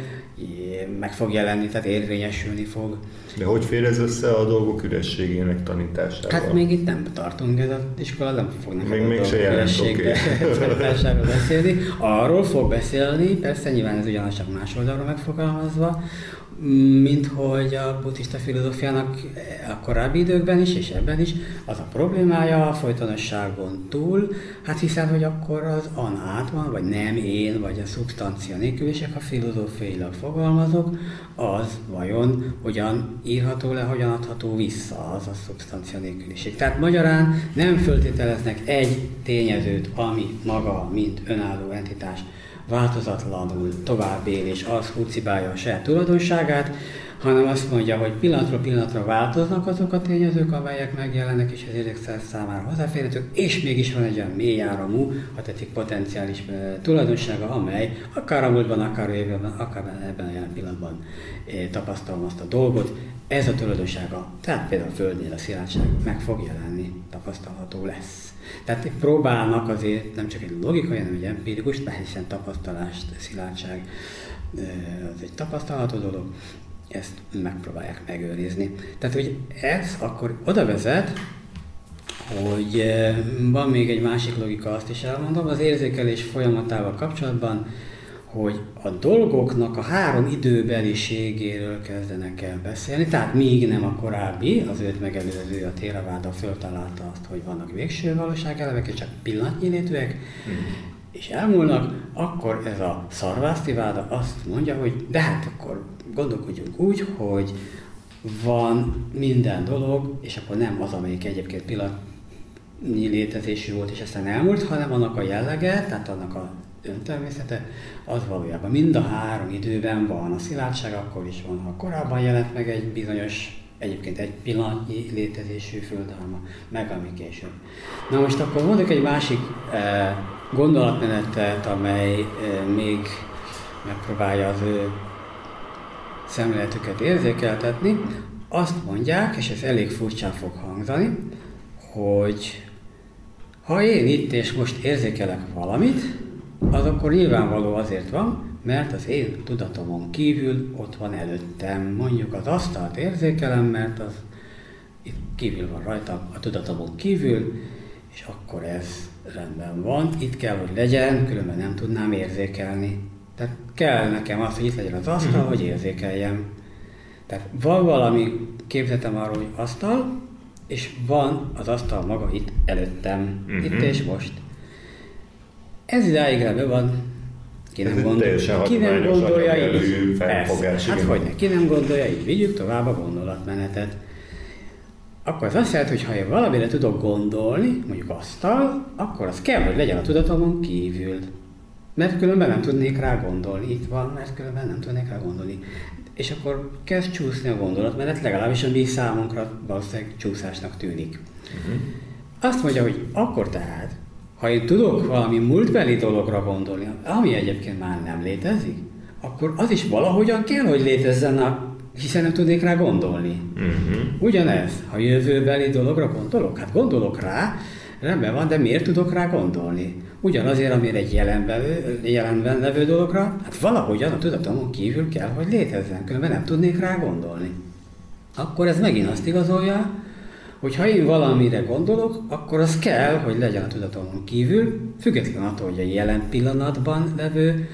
meg fog jelenni, tehát érvényesülni fog. De hogy fér ez össze a dolgok ürességének tanításával? Hát még itt nem tartunk, ez az iskola nem fognak még, a még dolgok ürességének tanításáról beszélni. Arról fog beszélni, persze nyilván ez ugyanaz csak más oldalról megfogalmazva, mint hogy a buddhista filozófiának a korábbi időkben is, és ebben is az a problémája a folytonosságon túl, hát hiszen, hogy akkor az anát van, vagy nem én, vagy a szubstancia nélküliség, ha filozófiailag fogalmazok, az vajon hogyan írható le, hogyan adható vissza az a szubstancia nélküliség. Tehát magyarán nem föltételeznek egy tényezőt, ami maga, mint önálló entitás változatlanul tovább él, és az hurcibálja a saját tulajdonságát, hanem azt mondja, hogy pillanatról pillanatra változnak azok a tényezők, amelyek megjelennek, és az érzékszer számára hozzáférhetők, és mégis van egy olyan mély áramú, ha tetszik potenciális tulajdonsága, amely akár a múltban, akár a jövőben, akár ebben a jelen pillanatban tapasztalom azt a dolgot, ez a tulajdonsága, tehát például a Földnél a szilárdság meg fog jelenni, tapasztalható lesz. Tehát próbálnak azért nem csak egy logikai, hanem egy empirikus, hiszen tapasztalást, szilárdság az egy tapasztalható dolog, ezt megpróbálják megőrizni. Tehát, hogy ez akkor oda vezet, hogy van még egy másik logika, azt is elmondom, az érzékelés folyamatával kapcsolatban, hogy a dolgoknak a három időbeliségéről kezdenek el beszélni, tehát míg nem a korábbi, az őt megelőző a Téraváda föltalálta azt, hogy vannak végső valóságelemek, és csak pillanatnyi létűek, mm. és elmúlnak, akkor ez a szarvásztiváda azt mondja, hogy de hát akkor gondolkodjunk úgy, hogy van minden dolog, és akkor nem az, amelyik egyébként pillanatnyi létezésű volt, és aztán elmúlt, hanem annak a jellege, tehát annak a öntermészete, az valójában mind a három időben van. A szilárdság akkor is van, ha korábban jelent meg egy bizonyos, egyébként egy pillanatnyi létezésű földalma, meg ami később. Na most akkor mondok egy másik eh, gondolatmenetet, amely eh, még megpróbálja az ő szemléletüket érzékeltetni. Azt mondják, és ez elég furcsán fog hangzani, hogy ha én itt és most érzékelek valamit, az akkor nyilvánvaló azért van, mert az én tudatomon kívül ott van előttem. Mondjuk az asztalt érzékelem, mert az itt kívül van rajta, a tudatomon kívül, és akkor ez rendben van. Itt kell, hogy legyen, különben nem tudnám érzékelni. Tehát kell nekem az, hogy itt legyen az asztal, uh-huh. hogy érzékeljem. Tehát van valami képzetem arról, hogy asztal, és van az asztal maga itt előttem, uh-huh. itt és most. Ez idáig rendben van. Ki nem, gondol, ki nem gondolja így? Persze, hát hogy ne, ki nem gondolja így? Vigyük tovább a gondolatmenetet. Akkor az azt jelenti, hogy ha én valamire tudok gondolni, mondjuk asztal, akkor az kell, hogy legyen a tudatomon kívül. Mert különben nem tudnék rá gondolni. Itt van, mert különben nem tudnék rá gondolni. És akkor kezd csúszni a gondolatmenet, legalábbis a mi számunkra valószínűleg csúszásnak tűnik. Uh-huh. Azt mondja, hogy akkor tehát ha én tudok valami múltbeli dologra gondolni, ami egyébként már nem létezik, akkor az is valahogyan kell, hogy létezzen, hiszen nem tudnék rá gondolni. Uh-huh. Ugyanez, ha jövőbeli dologra gondolok, hát gondolok rá, rendben van, de miért tudok rá gondolni? Ugyanazért, amire egy jelenben, jelenben levő dologra, hát valahogyan a tudatomon kívül kell, hogy létezzen, különben nem tudnék rá gondolni. Akkor ez megint azt igazolja, hogy ha én valamire gondolok, akkor az kell, hogy legyen a tudatomon kívül, független attól, hogy a jelen pillanatban levő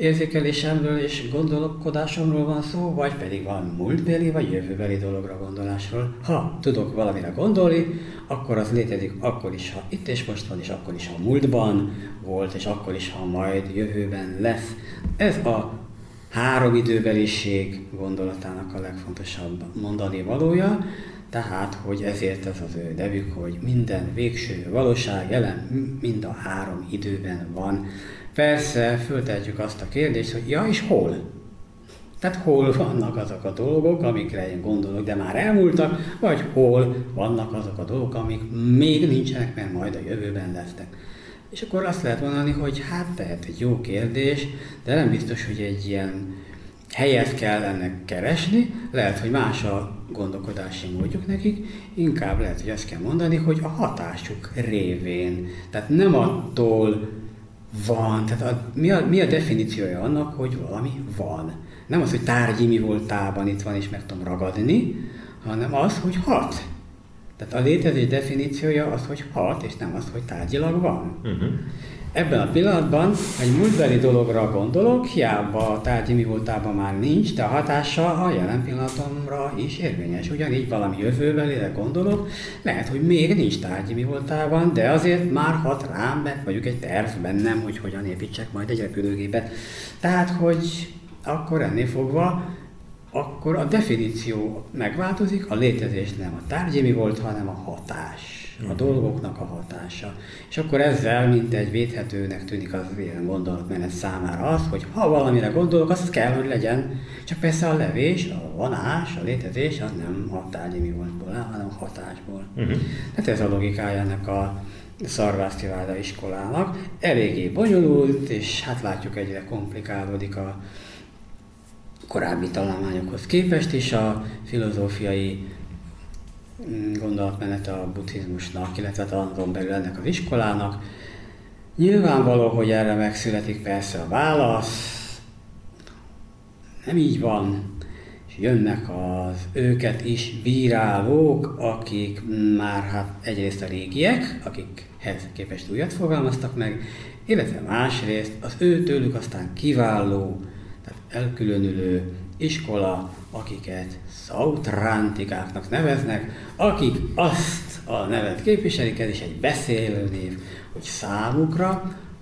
érzékelésemről és gondolkodásomról van szó, vagy pedig valami múltbeli vagy jövőbeli dologra gondolásról. Ha tudok valamire gondolni, akkor az létezik akkor is, ha itt és most van, és akkor is, ha múltban volt, és akkor is, ha majd jövőben lesz. Ez a három időbeliség gondolatának a legfontosabb mondani valója, tehát, hogy ezért ez az ő nevük, hogy minden végső valóság jelen mind a három időben van. Persze föltehetjük azt a kérdést, hogy ja, és hol? Tehát hol vannak azok a dolgok, amikre én gondolok, de már elmúltak, vagy hol vannak azok a dolgok, amik még nincsenek, mert majd a jövőben lesznek. És akkor azt lehet mondani, hogy hát tehát egy jó kérdés, de nem biztos, hogy egy ilyen helyet kell ennek keresni, lehet, hogy más a gondolkodási módjuk nekik, inkább lehet, hogy azt kell mondani, hogy a hatásuk révén. Tehát nem attól van, tehát a, mi, a, mi a definíciója annak, hogy valami van. Nem az, hogy tárgyi mi voltában itt van és meg tudom ragadni, hanem az, hogy hat. Tehát a létezés definíciója az, hogy hat, és nem az, hogy tárgyilag van. Uh-huh. Ebben a pillanatban egy múltbeli dologra gondolok, hiába a tárgyi mi voltában már nincs, de a hatása a jelen pillanatomra is érvényes. Ugyanígy valami jövőbelire gondolok, lehet, hogy még nincs tárgyi mi voltában, de azért már hat rám, mert vagyok egy terv bennem, hogy hogyan építsek majd egy repülőgépet. Tehát, hogy akkor ennél fogva akkor a definíció megváltozik, a létezés nem a tárgyi mi volt, hanem a hatás a mhm. dolgoknak a hatása. És akkor ezzel, mint egy védhetőnek tűnik az ilyen gondolatmenet számára az, hogy ha valamire gondolok, az kell, hogy legyen. Csak persze a levés, a vonás, a létezés, az nem a tárgyi mi voltból hanem a hatásból. Uh-huh. Tehát ez a logikája ennek a Szarvásztiváda iskolának. Eléggé bonyolult, és hát látjuk egyre komplikálódik a korábbi találmányokhoz képest is a filozófiai mm, gondolatmenete a buddhizmusnak, illetve azon belül ennek az iskolának. Nyilvánvaló, hogy erre megszületik persze a válasz, nem így van, és jönnek az őket is bírálók, akik már hát egyrészt a régiek, akikhez képest újat fogalmaztak meg, illetve másrészt az ő tőlük aztán kiváló elkülönülő iskola, akiket szautrántikáknak neveznek, akik azt a nevet képviselik, ez is egy beszélő név, hogy számukra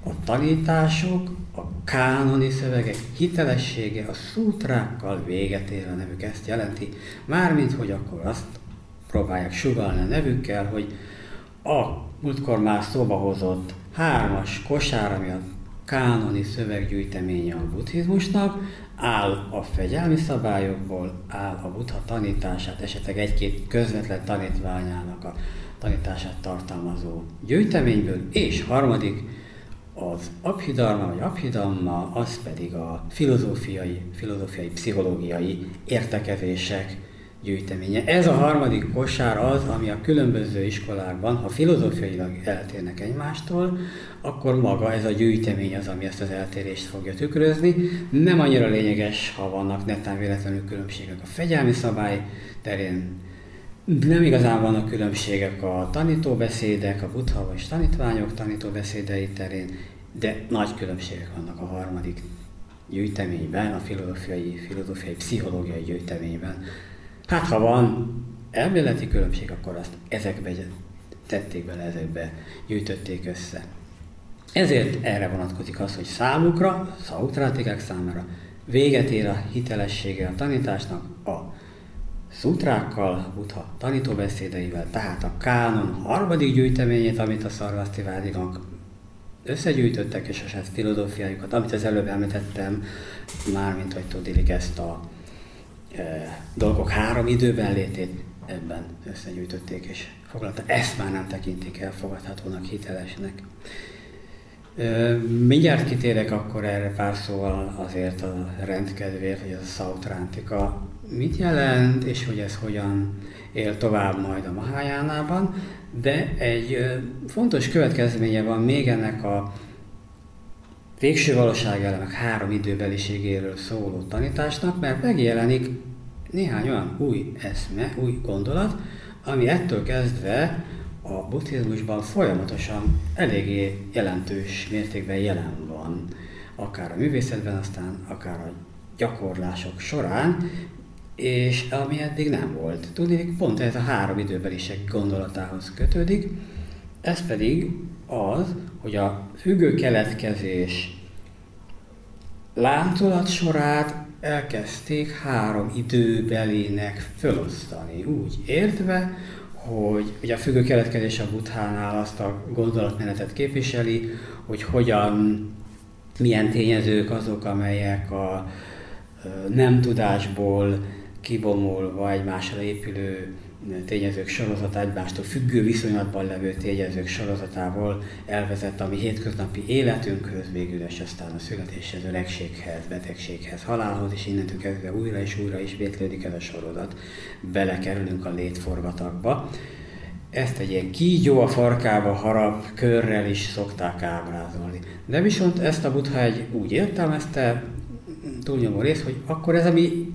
a tanítások, a kánoni szövegek hitelessége a szútrákkal véget ér a nevük, ezt jelenti. Mármint, hogy akkor azt próbálják sugalni a nevükkel, hogy a múltkor már szóba hozott hármas kosár, ami a kánoni szöveggyűjteménye a buddhizmusnak, áll a fegyelmi szabályokból, áll a buddha tanítását, esetleg egy-két közvetlen tanítványának a tanítását tartalmazó gyűjteményből, és harmadik, az abhidharma vagy abhidhamma, az pedig a filozófiai, filozófiai, pszichológiai értekezések gyűjteménye. Ez a harmadik kosár az, ami a különböző iskolákban, ha filozófiailag eltérnek egymástól, akkor maga ez a gyűjtemény az, ami ezt az eltérést fogja tükrözni. Nem annyira lényeges, ha vannak netán véletlenül különbségek a fegyelmi szabály terén, nem igazán vannak különbségek a tanítóbeszédek, a buddha vagy tanítványok tanítóbeszédei terén, de nagy különbségek vannak a harmadik gyűjteményben, a filozófiai, filozófiai pszichológiai gyűjteményben. Hát ha van elméleti különbség, akkor azt ezekbe tették bele, ezekbe gyűjtötték össze. Ezért erre vonatkozik az, hogy számukra, szautrátikák számára véget ér a hitelessége a tanításnak a szutrákkal, Buddha tanítóbeszédeivel, tehát a kánon harmadik gyűjteményét, amit a szarvasztivádinak összegyűjtöttek, és a saját filozófiájukat, amit az előbb említettem, mármint hogy tudilik ezt a dolgok három időben létét ebben összegyűjtötték és foglalta. Ezt már nem tekintik elfogadhatónak, hitelesnek. Mindjárt kitérek akkor erre pár szóval azért a rendkedvéért, hogy ez a Szautrántika mit jelent, és hogy ez hogyan él tovább majd a Mahájánában, de egy fontos következménye van még ennek a végső valóságelemek három időbeliségéről szóló tanításnak, mert megjelenik néhány olyan új eszme, új gondolat, ami ettől kezdve a buddhizmusban folyamatosan eléggé jelentős mértékben jelen van, akár a művészetben, aztán akár a gyakorlások során, és ami eddig nem volt. Tudnék, pont ez a három időbeliség gondolatához kötődik, ez pedig az, hogy a függő keletkezés láncolat sorát elkezdték három időbelének felosztani, úgy értve, hogy ugye a függő keletkezés a buthánál azt a gondolatmenetet képviseli, hogy hogyan, milyen tényezők azok, amelyek a nem tudásból kibomolva egymásra épülő tényezők sorozata, egymástól függő viszonylatban levő tényezők sorozatából elvezet a mi hétköznapi életünkhöz, végül és aztán a születéshez, öregséghez, betegséghez, halálhoz, és innentől kezdve újra és újra ismétlődik ez a sorozat. Belekerülünk a létforgatagba. Ezt egy ilyen kígyó a farkába harap körrel is szokták ábrázolni. De viszont ezt a Buddha egy úgy értelmezte, túlnyomó rész, hogy akkor ez a mi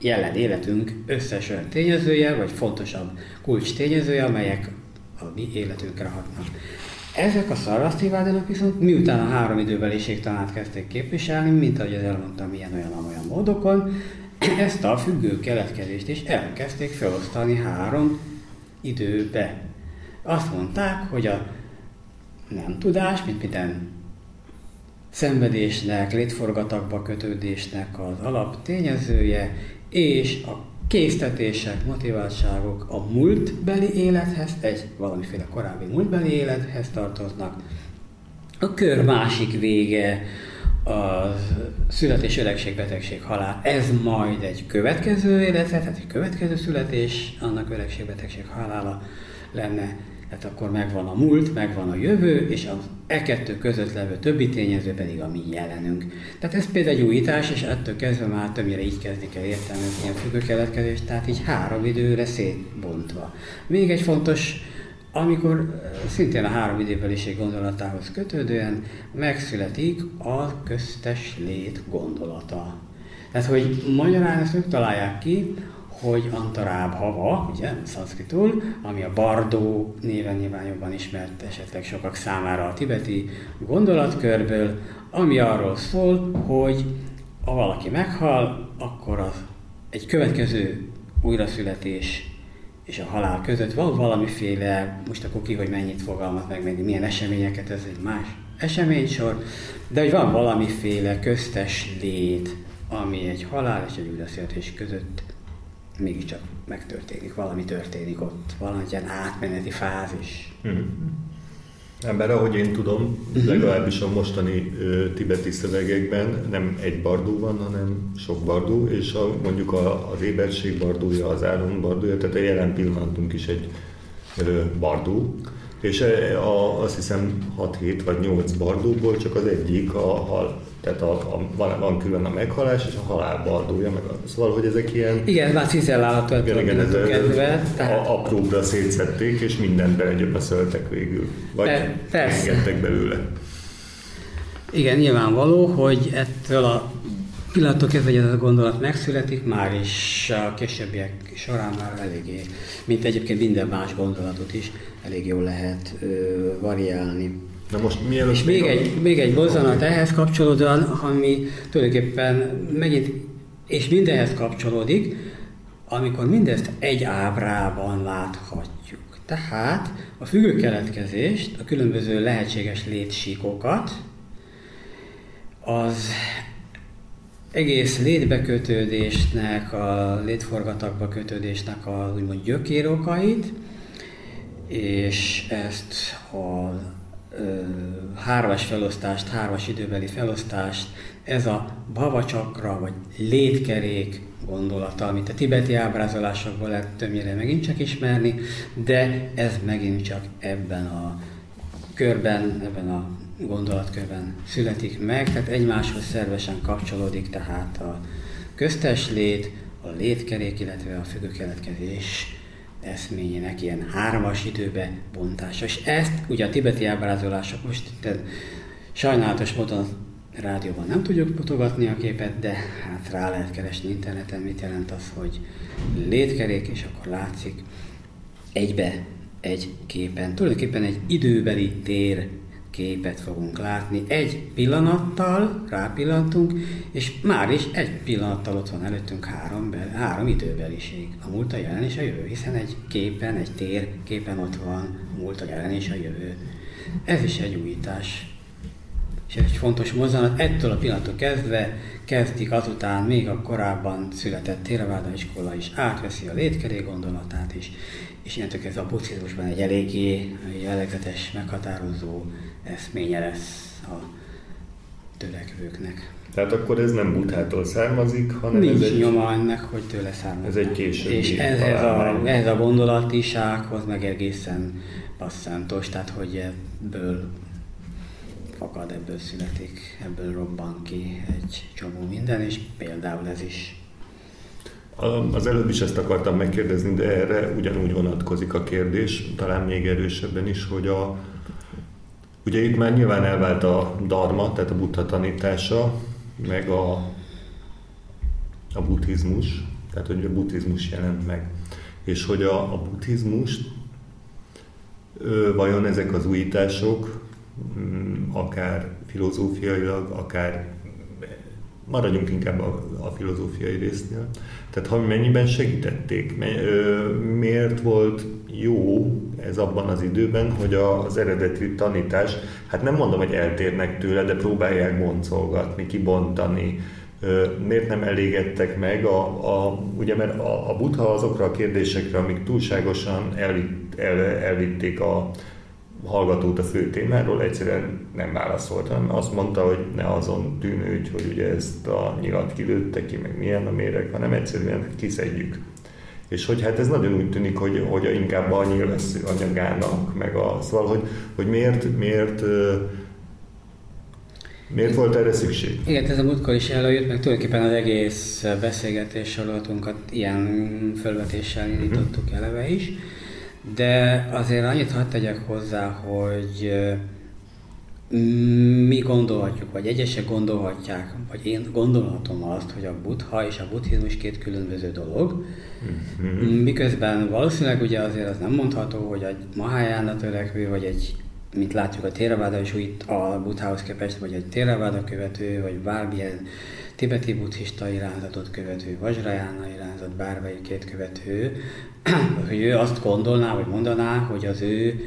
jelen életünk összes olyan tényezője, vagy fontosabb kulcs tényezője, amelyek a mi életünkre hatnak. Ezek a szarvasztivádonok viszont miután a három időbeliség tanát kezdték képviselni, mint ahogy elmondtam, ilyen olyan olyan módokon, ezt a függő keletkezést is elkezdték felosztani három időbe. Azt mondták, hogy a nem tudás, mint minden szenvedésnek, létforgatakba kötődésnek az alaptényezője, és a késztetések, motiváltságok a múltbeli élethez, egy valamiféle korábbi múltbeli élethez tartoznak. A kör másik vége a születés, öregség, betegség, halál. Ez majd egy következő életet, tehát egy következő születés, annak öregség, betegség, halála lenne tehát akkor megvan a múlt, megvan a jövő, és az e kettő között levő többi tényező pedig a mi jelenünk. Tehát ez például egy újítás, és ettől kezdve már többnyire így kezdik el értelmezni ilyen függőkeletkezést, tehát így három időre szétbontva. Még egy fontos, amikor szintén a három időbeliség gondolatához kötődően megszületik a köztes lét gondolata. Tehát, hogy magyarán ezt ők találják ki, hogy Antaráb hava, ugye, szanszkritul, ami a Bardó néven nyilván jobban ismert esetleg sokak számára a tibeti gondolatkörből, ami arról szól, hogy ha valaki meghal, akkor az egy következő újraszületés és a halál között van valamiféle, most akkor ki, hogy mennyit fogalmaz meg, meg milyen eseményeket, ez egy más eseménysor, de hogy van valamiféle köztes lét, ami egy halál és egy újraszületés között mégiscsak megtörténik, valami történik ott, valami ilyen átmeneti fázis. Mm. Ember, ahogy én tudom, uh-huh. legalábbis a mostani ö, tibeti szövegekben nem egy bardú van, hanem sok bardú, és a, mondjuk a, az éberség bardúja, az álom bardúja, tehát a jelen pillanatunk is egy ö, bardú. És a, azt hiszem 6-7 vagy 8 bardúból csak az egyik a, a tehát a, a, van, van külön a meghalás és a halál bardója, meg a, szóval, hogy ezek ilyen... Igen, már cizellálható igen, igen, ez kedve. Tehát... A, apróbra szétszették, és mindent belegyöpeszöltek végül. Vagy Persze. engedtek belőle. Igen, nyilvánvaló, hogy ettől a pillanattól kezdve, hogy ez a gondolat megszületik, már is a későbbiek során már eléggé, mint egyébként minden más gondolatot is, elég jól lehet ö, variálni. Na most mielőtt És még, egy, még egy mozzanat ehhez kapcsolódóan, ami tulajdonképpen megint, és mindenhez kapcsolódik, amikor mindezt egy ábrában láthatjuk. Tehát a függő keletkezést, a különböző lehetséges létsíkokat, az egész létbekötődésnek, a létforgatakba kötődésnek a úgymond gyökérokait, és ezt a hármas felosztást, hármas időbeli felosztást, ez a bavacsakra vagy létkerék gondolata, amit a tibeti ábrázolásokból lehet többnyire megint csak ismerni, de ez megint csak ebben a körben, ebben a gondolatkörben születik meg, tehát egymáshoz szervesen kapcsolódik tehát a köztes lét, a létkerék, illetve a függőkeletkezés eszményének ilyen hármas időbe bontása. És ezt ugye a tibeti ábrázolások most itt sajnálatos módon rádióban nem tudjuk mutogatni a képet, de hát rá lehet keresni interneten, mit jelent az, hogy létkerék, és akkor látszik egybe egy képen. Tulajdonképpen egy időbeli tér képet fogunk látni. Egy pillanattal rápillantunk, és már is egy pillanattal ott van előttünk három, be, három időbeliség. A múlt, a jelen és a jövő, hiszen egy képen, egy tér képen ott van a múlt, a jelen és a jövő. Ez is egy újítás. És egy fontos mozzanat. Ettől a pillanattól kezdve kezdik azután még a korábban született Theravada iskola is átveszi a létkerék gondolatát is, és ilyentől kezdve a buddhizmusban egy eléggé jellegzetes, meghatározó eszménye lesz a törekvőknek. Tehát akkor ez nem Buthától származik, hanem Nincs ez egy... nyoma ennek, hogy tőle származik. Ez egy későbbi És ez, ez, a, ez a gondolatisághoz meg egészen passzantos, tehát hogy ebből fakad, ebből születik, ebből robban ki egy csomó minden, és például ez is. Az előbb is ezt akartam megkérdezni, de erre ugyanúgy vonatkozik a kérdés, talán még erősebben is, hogy a, Ugye itt már nyilván elvált a dharma, tehát a buddha tanítása, meg a, a buddhizmus, tehát hogy a buddhizmus jelent meg. És hogy a, a buddhizmus, ö, vajon ezek az újítások, mm, akár filozófiailag, akár maradjunk inkább a, a filozófiai résznél. Tehát ha mennyiben segítették, miért volt jó ez abban az időben, hogy az eredeti tanítás, hát nem mondom, hogy eltérnek tőle, de próbálják boncolgatni, kibontani, miért nem elégedtek meg, a, a, ugye mert a, a buddha azokra a kérdésekre, amik túlságosan elvitt, el, elvitték a hallgatót a fő témáról, egyszerűen nem válaszolt, hanem azt mondta, hogy ne azon tűnődj, hogy ugye ezt a nyilat kilőtte ki, meg milyen a méreg, hanem egyszerűen kiszedjük. És hogy hát ez nagyon úgy tűnik, hogy, hogy inkább a nyilvesző anyagának, meg a, szóval, hogy, hogy miért, miért Miért volt erre szükség? Igen, ez a múltkor is előjött, meg tulajdonképpen az egész beszélgetés sorozatunkat ilyen felvetéssel indítottuk eleve is. De azért annyit hadd tegyek hozzá, hogy mi gondolhatjuk, vagy egyesek gondolhatják, vagy én gondolhatom azt, hogy a buddha és a buddhizmus két különböző dolog. Mm-hmm. Miközben valószínűleg ugye azért az nem mondható, hogy egy Mahayana törekvő, vagy egy mint látjuk a Theravada is úgy a buddhához képest, vagy egy Theravada követő, vagy bármilyen tibeti buddhista irányzatot követő, Vajrayana irányzat, bármelyikét követő, hogy ő azt gondolná, vagy mondaná, hogy az ő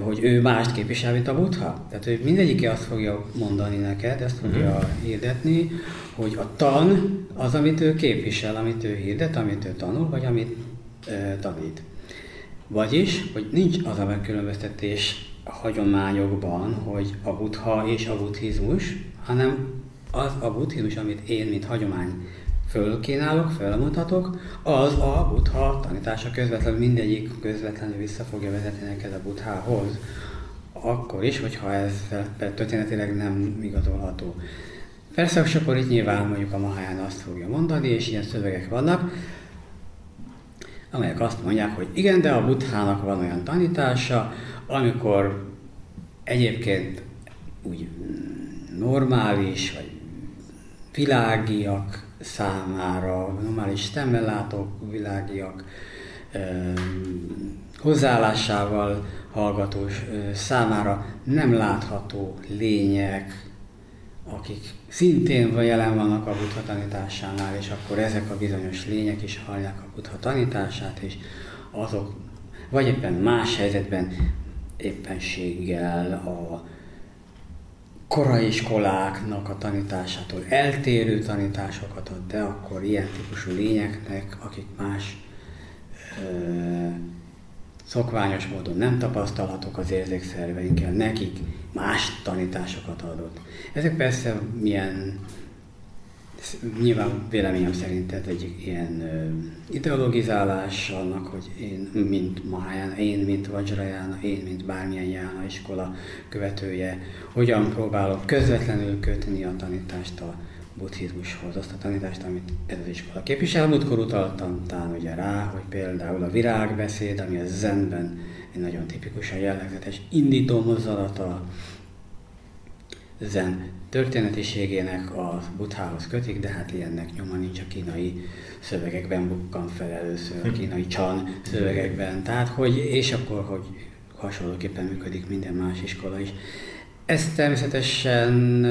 hogy ő mást képvisel, mint a buddha. Tehát ő mindegyike azt fogja mondani neked, ezt fogja mm. hirdetni, hogy a tan az, amit ő képvisel, amit ő hirdet, amit ő tanul, vagy amit e, tanít. Vagyis, hogy nincs az a megkülönböztetés a hagyományokban, hogy a buddha és a buddhizmus, hanem az a buddhizmus, amit én, mint hagyomány fölkínálok, felmutatok, az a buddha tanítása közvetlenül, mindegyik közvetlenül vissza fogja vezetni neked a buddhához. Akkor is, hogyha ez történetileg nem igazolható. Persze, és akkor itt nyilván mondjuk a Mahaján azt fogja mondani, és ilyen szövegek vannak, amelyek azt mondják, hogy igen, de a buddhának van olyan tanítása, amikor egyébként úgy normális, vagy világiak számára, normális szemmel látók, világiak hozzáállásával hallgatós számára nem látható lények, akik szintén jelen vannak a buddha tanításánál, és akkor ezek a bizonyos lények is hallják a buddha tanítását, és azok vagy éppen más helyzetben éppenséggel a korai iskoláknak a tanításától eltérő tanításokat ad, de akkor ilyen típusú lényeknek, akik más ö, szokványos módon nem tapasztalhatók az érzékszerveinkkel, nekik más tanításokat adott. Ezek persze milyen nyilván véleményem szerint ez egy ilyen ideologizálás annak, hogy én, mint Mahayana, én, mint Vajrayana, én, mint bármilyen Jána iskola követője, hogyan próbálok közvetlenül kötni a tanítást a buddhizmushoz, azt a tanítást, amit ez az iskola képvisel. Múltkor utaltam talán ugye rá, hogy például a virágbeszéd, ami a zenben egy nagyon tipikusan jellegzetes indító mozzanata, zen történetiségének a buddhához kötik, de hát ilyennek nyoma nincs a kínai szövegekben bukkan fel először, a kínai csan szövegekben, tehát hogy, és akkor, hogy hasonlóképpen működik minden más iskola is. Ezt természetesen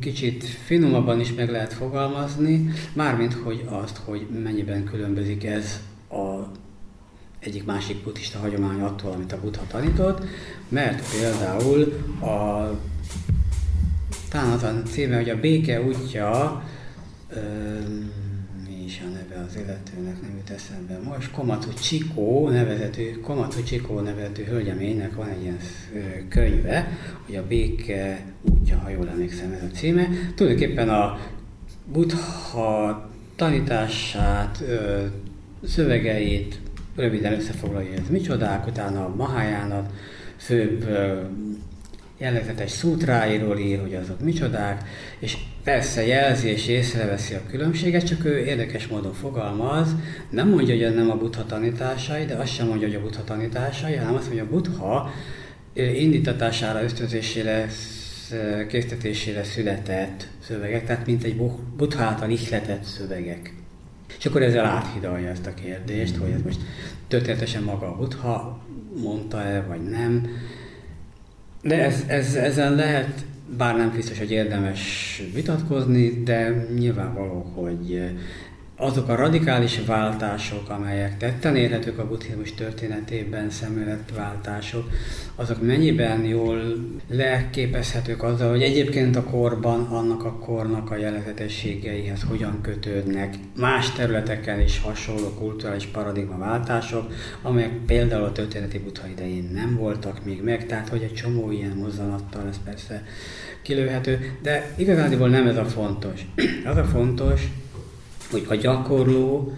kicsit finomabban is meg lehet fogalmazni, mármint hogy azt, hogy mennyiben különbözik ez a egyik másik buddhista hagyomány attól, amit a buddha tanított, mert például a talán az a címe, hogy a béke útja, ö, mi is a neve az illetőnek, nem jut eszembe most, Komatsu Csikó nevezetű, Komatsu Csikó nevezetű hölgyeménynek van egy ilyen könyve, hogy a béke útja, ha jól emlékszem ez a címe. Tulajdonképpen a buddha tanítását, ö, szövegeit röviden összefoglalja, ez micsodák, utána a Mahayánat, főbb jellegzetes szútráiról ír, hogy azok micsodák, és persze jelzi és észreveszi a különbséget, csak ő érdekes módon fogalmaz, nem mondja, hogy ez nem a buddha tanításai, de azt sem mondja, hogy a buddha tanításai, hanem azt mondja, hogy a buddha indítatására, ösztönzésére, késztetésére született szövegek, tehát mint egy buddha által ihletett szövegek. És akkor ezzel áthidalja ezt a kérdést, hogy ez most történetesen maga a buddha mondta-e, vagy nem de ez, ez, ezen lehet bár nem biztos, hogy érdemes vitatkozni, de nyilvánvaló, hogy azok a radikális váltások, amelyek tetten érhetők a buddhizmus történetében, szemléletváltások, azok mennyiben jól leképezhetők azzal, hogy egyébként a korban annak a kornak a jellegzetességeihez hogyan kötődnek más területeken is hasonló kulturális paradigmaváltások, amelyek például a történeti buddha idején nem voltak még meg, tehát hogy egy csomó ilyen mozzanattal ez persze kilőhető, de igazándiból nem ez a fontos. Az a fontos, hogy a gyakorló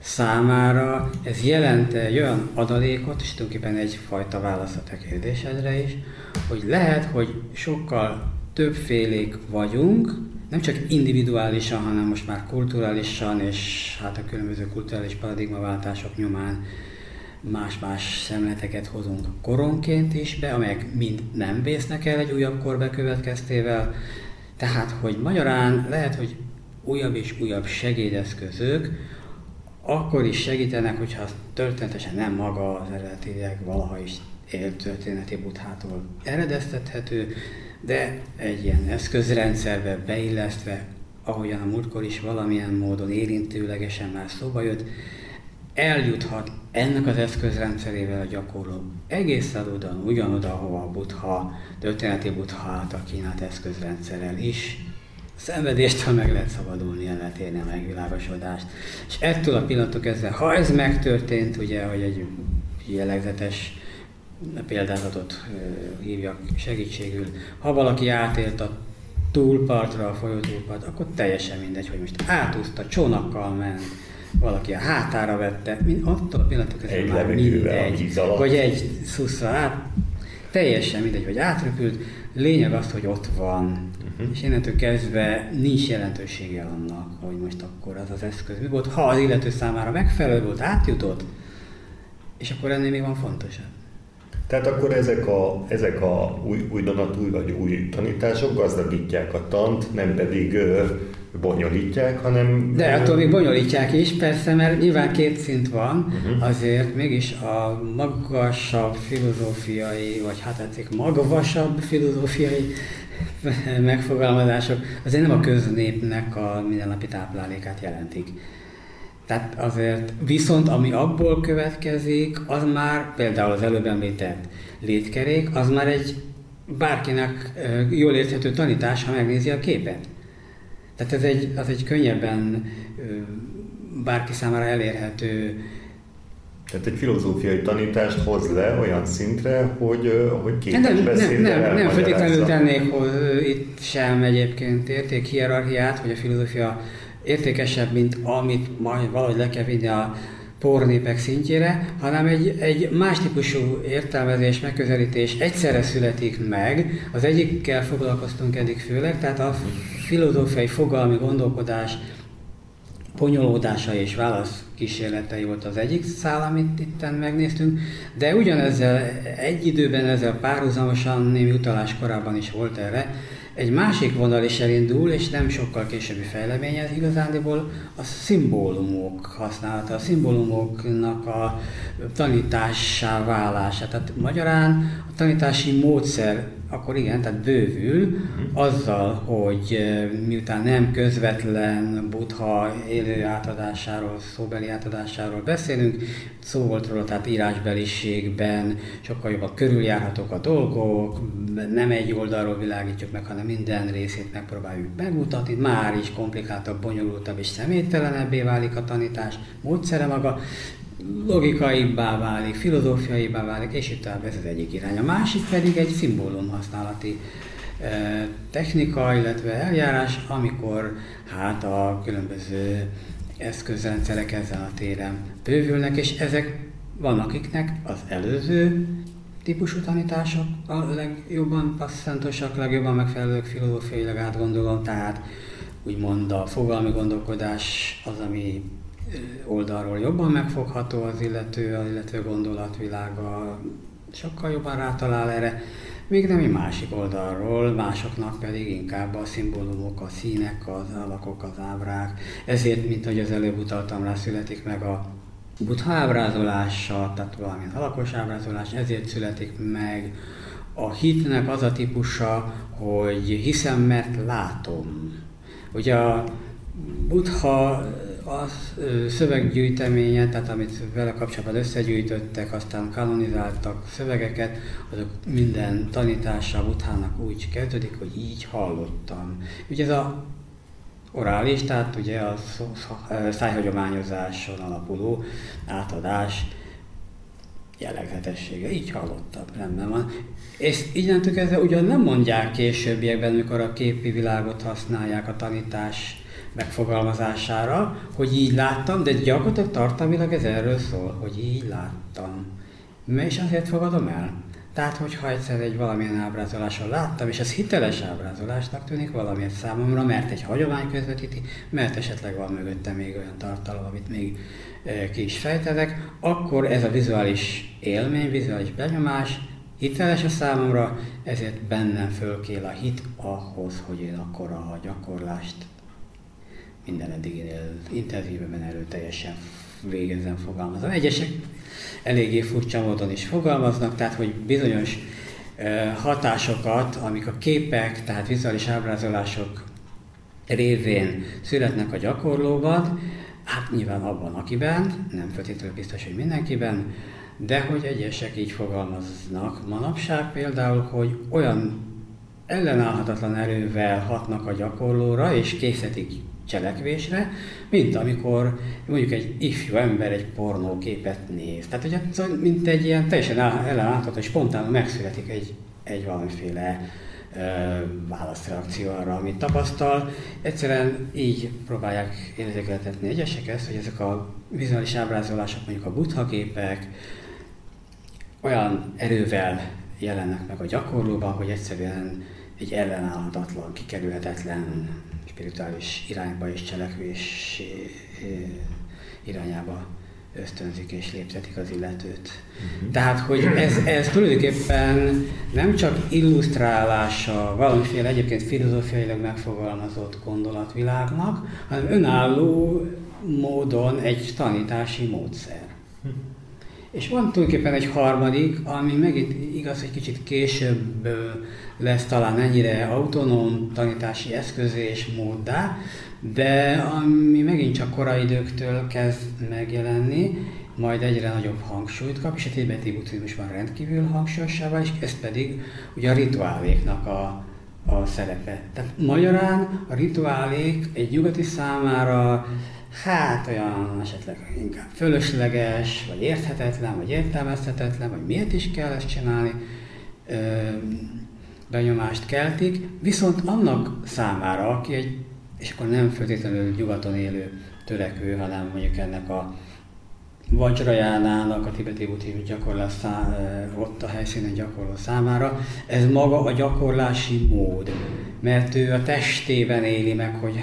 számára ez jelent egy olyan adalékot, és tulajdonképpen egyfajta válaszot a kérdésedre is, hogy lehet, hogy sokkal többfélék vagyunk, nem csak individuálisan, hanem most már kulturálisan, és hát a különböző kulturális paradigmaváltások nyomán más-más szemleteket hozunk koronként is be, amelyek mind nem vésznek el egy újabb kor bekövetkeztével. Tehát, hogy magyarán lehet, hogy újabb és újabb segédeszközök akkor is segítenek, hogyha történetesen nem maga az eredetileg valaha is élt történeti buthától eredeztethető, de egy ilyen eszközrendszerbe beillesztve, ahogyan a múltkor is valamilyen módon érintőlegesen már szóba jött, eljuthat ennek az eszközrendszerével a gyakorló egészen oda, ugyanoda, ahova a butha, történeti butha által kínált eszközrendszerrel is szenvedéstől meg lehet szabadulni, el lehet érni a megvilágosodást. És ettől a pillanatok kezdve, ha ez megtörtént, ugye, hogy egy jellegzetes példázatot hívjak segítségül, ha valaki átélt a túlpartra, a folyó túlpart, akkor teljesen mindegy, hogy most átúszta, csónakkal ment, valaki a hátára vette, mind, attól a pillanatok kezdve már mindegy, vagy egy szuszra át, teljesen mindegy, hogy átröpült, lényeg az, hogy ott van, Uh-huh. És innentől kezdve nincs jelentősége annak, hogy most akkor az az eszköz mi volt. Ha az illető számára megfelelő volt, átjutott, és akkor ennél még van fontosabb. Tehát akkor ezek a, ezek a új, új donatúj vagy új tanítások gazdagítják a tant, nem pedig ö, bonyolítják, hanem... De attól még bonyolítják is, persze, mert nyilván két szint van, uh-huh. azért mégis a magasabb filozófiai, vagy hát tetszik, magvasabb filozófiai megfogalmazások azért nem a köznépnek a mindennapi táplálékát jelentik. Tehát azért, viszont ami abból következik, az már például az előbb említett létkerék, az már egy bárkinek jól érthető tanítás, ha megnézi a képet. Tehát ez egy, az egy könnyebben bárki számára elérhető tehát egy filozófiai tanítást hoz le olyan szintre, hogy, hogy képes nem, Nem, nem, nem feltétlenül tennék hogy itt sem egyébként értékhierarchiát, hogy a filozófia értékesebb, mint amit majd valahogy le kell vinni a pornépek szintjére, hanem egy, egy más típusú értelmezés, megközelítés egyszerre születik meg. Az egyikkel foglalkoztunk eddig főleg, tehát a filozófiai fogalmi gondolkodás ponyolódása és válasz kísérletei volt az egyik szál, amit itt megnéztünk, de ugyanezzel egy időben, ezzel párhuzamosan némi utalás korábban is volt erre, egy másik vonal is elindul, és nem sokkal későbbi fejlemény ez igazándiból a szimbólumok használata, a szimbólumoknak a tanítássá válása. Tehát magyarán a tanítási módszer akkor igen, tehát bővül uh-huh. azzal, hogy miután nem közvetlen buddha élő átadásáról, szóbeli átadásáról beszélünk, szó volt róla, tehát írásbeliségben sokkal jobban körüljárhatók a dolgok, nem egy oldalról világítjuk meg, hanem minden részét megpróbáljuk megmutatni, már is komplikáltabb, bonyolultabb és személytelenebbé válik a tanítás módszere maga, logikaibbá válik, filozófiaibbá válik, és itt ez az egyik irány. A másik pedig egy szimbólum használati e, technika, illetve eljárás, amikor hát a különböző eszközrendszerek ezen a téren bővülnek, és ezek van akiknek az előző típusú tanítások a legjobban passzantosak, legjobban megfelelők filozófiailag átgondolom, tehát úgymond a fogalmi gondolkodás az, ami oldalról jobban megfogható az illető, az illető gondolatvilága sokkal jobban rátalál erre, még nem egy másik oldalról, másoknak pedig inkább a szimbólumok, a színek, az alakok, az ábrák. Ezért, mint hogy az előbb utaltam rá, születik meg a buddha ábrázolása, tehát valamilyen alakos ábrázolás, ezért születik meg a hitnek az a típusa, hogy hiszem, mert látom. Ugye a Buddha a szöveggyűjteménye, tehát amit vele kapcsolatban összegyűjtöttek, aztán kanonizáltak szövegeket, azok minden tanítása Buddhának úgy kezdődik, hogy így hallottam. Ugye ez a orális, tehát ugye a szájhagyományozáson alapuló átadás jellegzetessége. Így hallottam, rendben van. És innentől kezdve ugyan nem mondják későbbiekben, amikor a képi világot használják a tanítás megfogalmazására, hogy így láttam, de gyakorlatilag tartalmilag ez erről szól, hogy így láttam. És azért fogadom el. Tehát, hogyha egyszer egy valamilyen ábrázoláson láttam, és ez hiteles ábrázolásnak tűnik valamiért számomra, mert egy hagyomány közvetíti, mert esetleg van mögötte még olyan tartalom, amit még e, ki is fejtedek, akkor ez a vizuális élmény, vizuális benyomás hiteles a számomra, ezért bennem fölkél a hit ahhoz, hogy én akkor a gyakorlást minden eddiginél intenzívebben erőteljesen végezzen fogalmazom. Egyesek eléggé furcsa módon is fogalmaznak, tehát hogy bizonyos hatásokat, amik a képek, tehát vizuális ábrázolások révén születnek a gyakorlóban, hát nyilván abban, akiben, nem feltétlenül biztos, hogy mindenkiben, de hogy egyesek így fogalmaznak manapság például, hogy olyan ellenállhatatlan erővel hatnak a gyakorlóra, és készítik cselekvésre, mint amikor mondjuk egy ifjú ember egy pornóképet néz. Tehát ugye mint egy ilyen teljesen ellenállható, és spontán megszületik egy, egy valamiféle válaszreakció arra, amit tapasztal. Egyszerűen így próbálják érzékeltetni egyesek ezt, hogy ezek a vizuális ábrázolások, mondjuk a buddha képek olyan erővel jelennek meg a gyakorlóban, hogy egyszerűen egy ellenállhatatlan, kikerülhetetlen spirituális irányba és cselekvés irányába ösztönzik és léptetik az illetőt. Uh-huh. Tehát, hogy ez, ez tulajdonképpen nem csak illusztrálása valamiféle egyébként filozófiailag megfogalmazott gondolatvilágnak, hanem önálló módon egy tanítási módszer. Uh-huh. És van tulajdonképpen egy harmadik, ami megint igaz, hogy kicsit később lesz talán ennyire autonóm tanítási eszköz és móddá, de ami megint csak korai időktől kezd megjelenni, majd egyre nagyobb hangsúlyt kap, és a tibeti buddhizmusban rendkívül hangsúlyosabbá, és ez pedig ugye a rituáléknak a, a szerepe. Tehát magyarán a rituálék egy nyugati számára hát olyan esetleg inkább fölösleges, vagy érthetetlen, vagy értelmezhetetlen, vagy miért is kell ezt csinálni, benyomást keltik, viszont annak számára, aki egy, és akkor nem feltétlenül nyugaton élő törekvő, hanem mondjuk ennek a Vajrajánának, a tibeti buddhizmus gyakorlás ott a helyszínen gyakorló számára, ez maga a gyakorlási mód, mert ő a testében éli meg, hogy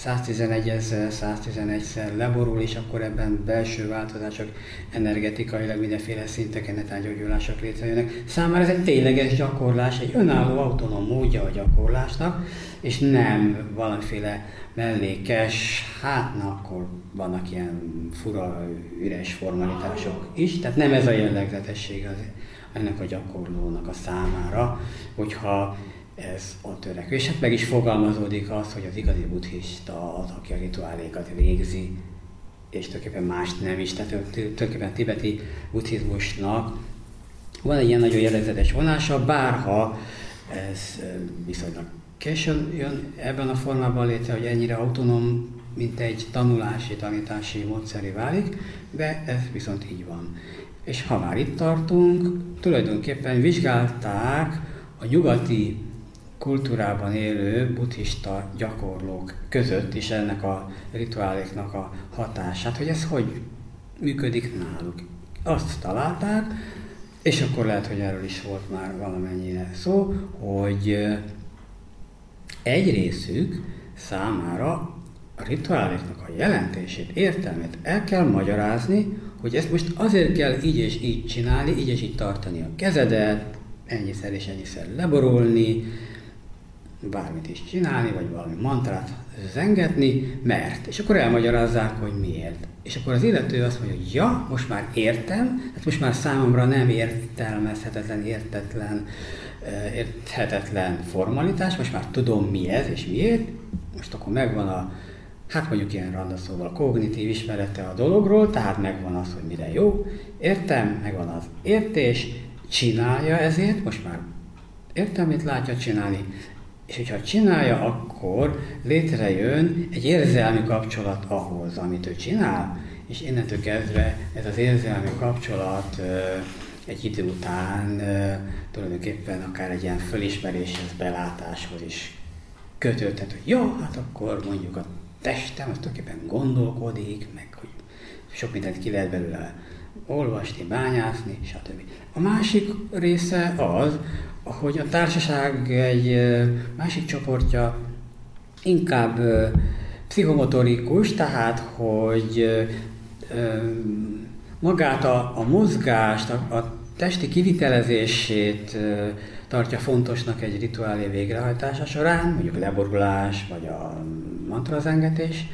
111 ezer, 111-szer leborul, és akkor ebben belső változások energetikailag mindenféle szinteken netángyógyulások létrejönnek. Számára ez egy tényleges gyakorlás, egy önálló autonóm módja a gyakorlásnak, és nem valamiféle mellékes, hát na akkor vannak ilyen fura, üres formalitások is, tehát nem ez a jellegzetesség az, ennek a gyakorlónak a számára, hogyha ez a törekvés. Hát meg is fogalmazódik az, hogy az igazi buddhista az, aki a rituálékat végzi, és tulajdonképpen más nem is, tehát tulajdonképpen tibeti buddhizmusnak van egy ilyen nagyon jellegzetes vonása, bárha ez viszonylag későn jön ebben a formában létre, hogy ennyire autonóm, mint egy tanulási, tanítási módszeri válik, de ez viszont így van. És ha már itt tartunk, tulajdonképpen vizsgálták a nyugati kultúrában élő buddhista gyakorlók között is ennek a rituáléknak a hatását, hogy ez hogy működik náluk. Azt találták, és akkor lehet, hogy erről is volt már valamennyire szó, hogy egy részük számára a rituáléknak a jelentését, értelmét el kell magyarázni, hogy ezt most azért kell így és így csinálni, így és így tartani a kezedet, ennyiszer és ennyiszer leborulni, bármit is csinálni, vagy valami mantrát zengetni, mert. És akkor elmagyarázzák, hogy miért. És akkor az illető azt mondja, hogy ja, most már értem, hát most már számomra nem értelmezhetetlen, értetlen érthetetlen formalitás, most már tudom mi ez és miért, most akkor megvan a, hát mondjuk ilyen randa szóval kognitív ismerete a dologról, tehát megvan az, hogy mire jó, értem, megvan az értés, csinálja ezért, most már értem, mit látja csinálni, és hogyha csinálja, akkor létrejön egy érzelmi kapcsolat ahhoz, amit ő csinál, és innentől kezdve ez az érzelmi kapcsolat egy idő után tulajdonképpen akár egy ilyen fölismeréshez, belátáshoz is kötődhet, hogy jó, hát akkor mondjuk a testem az tulajdonképpen gondolkodik, meg hogy sok mindent ki lehet belőle olvasni, bányászni, stb. A másik része az, hogy a társaság egy másik csoportja inkább pszichomotorikus, tehát hogy magát a, a mozgást, a, a testi kivitelezését tartja fontosnak egy rituálé végrehajtása során, mondjuk leborulás, vagy a mantrazengetés,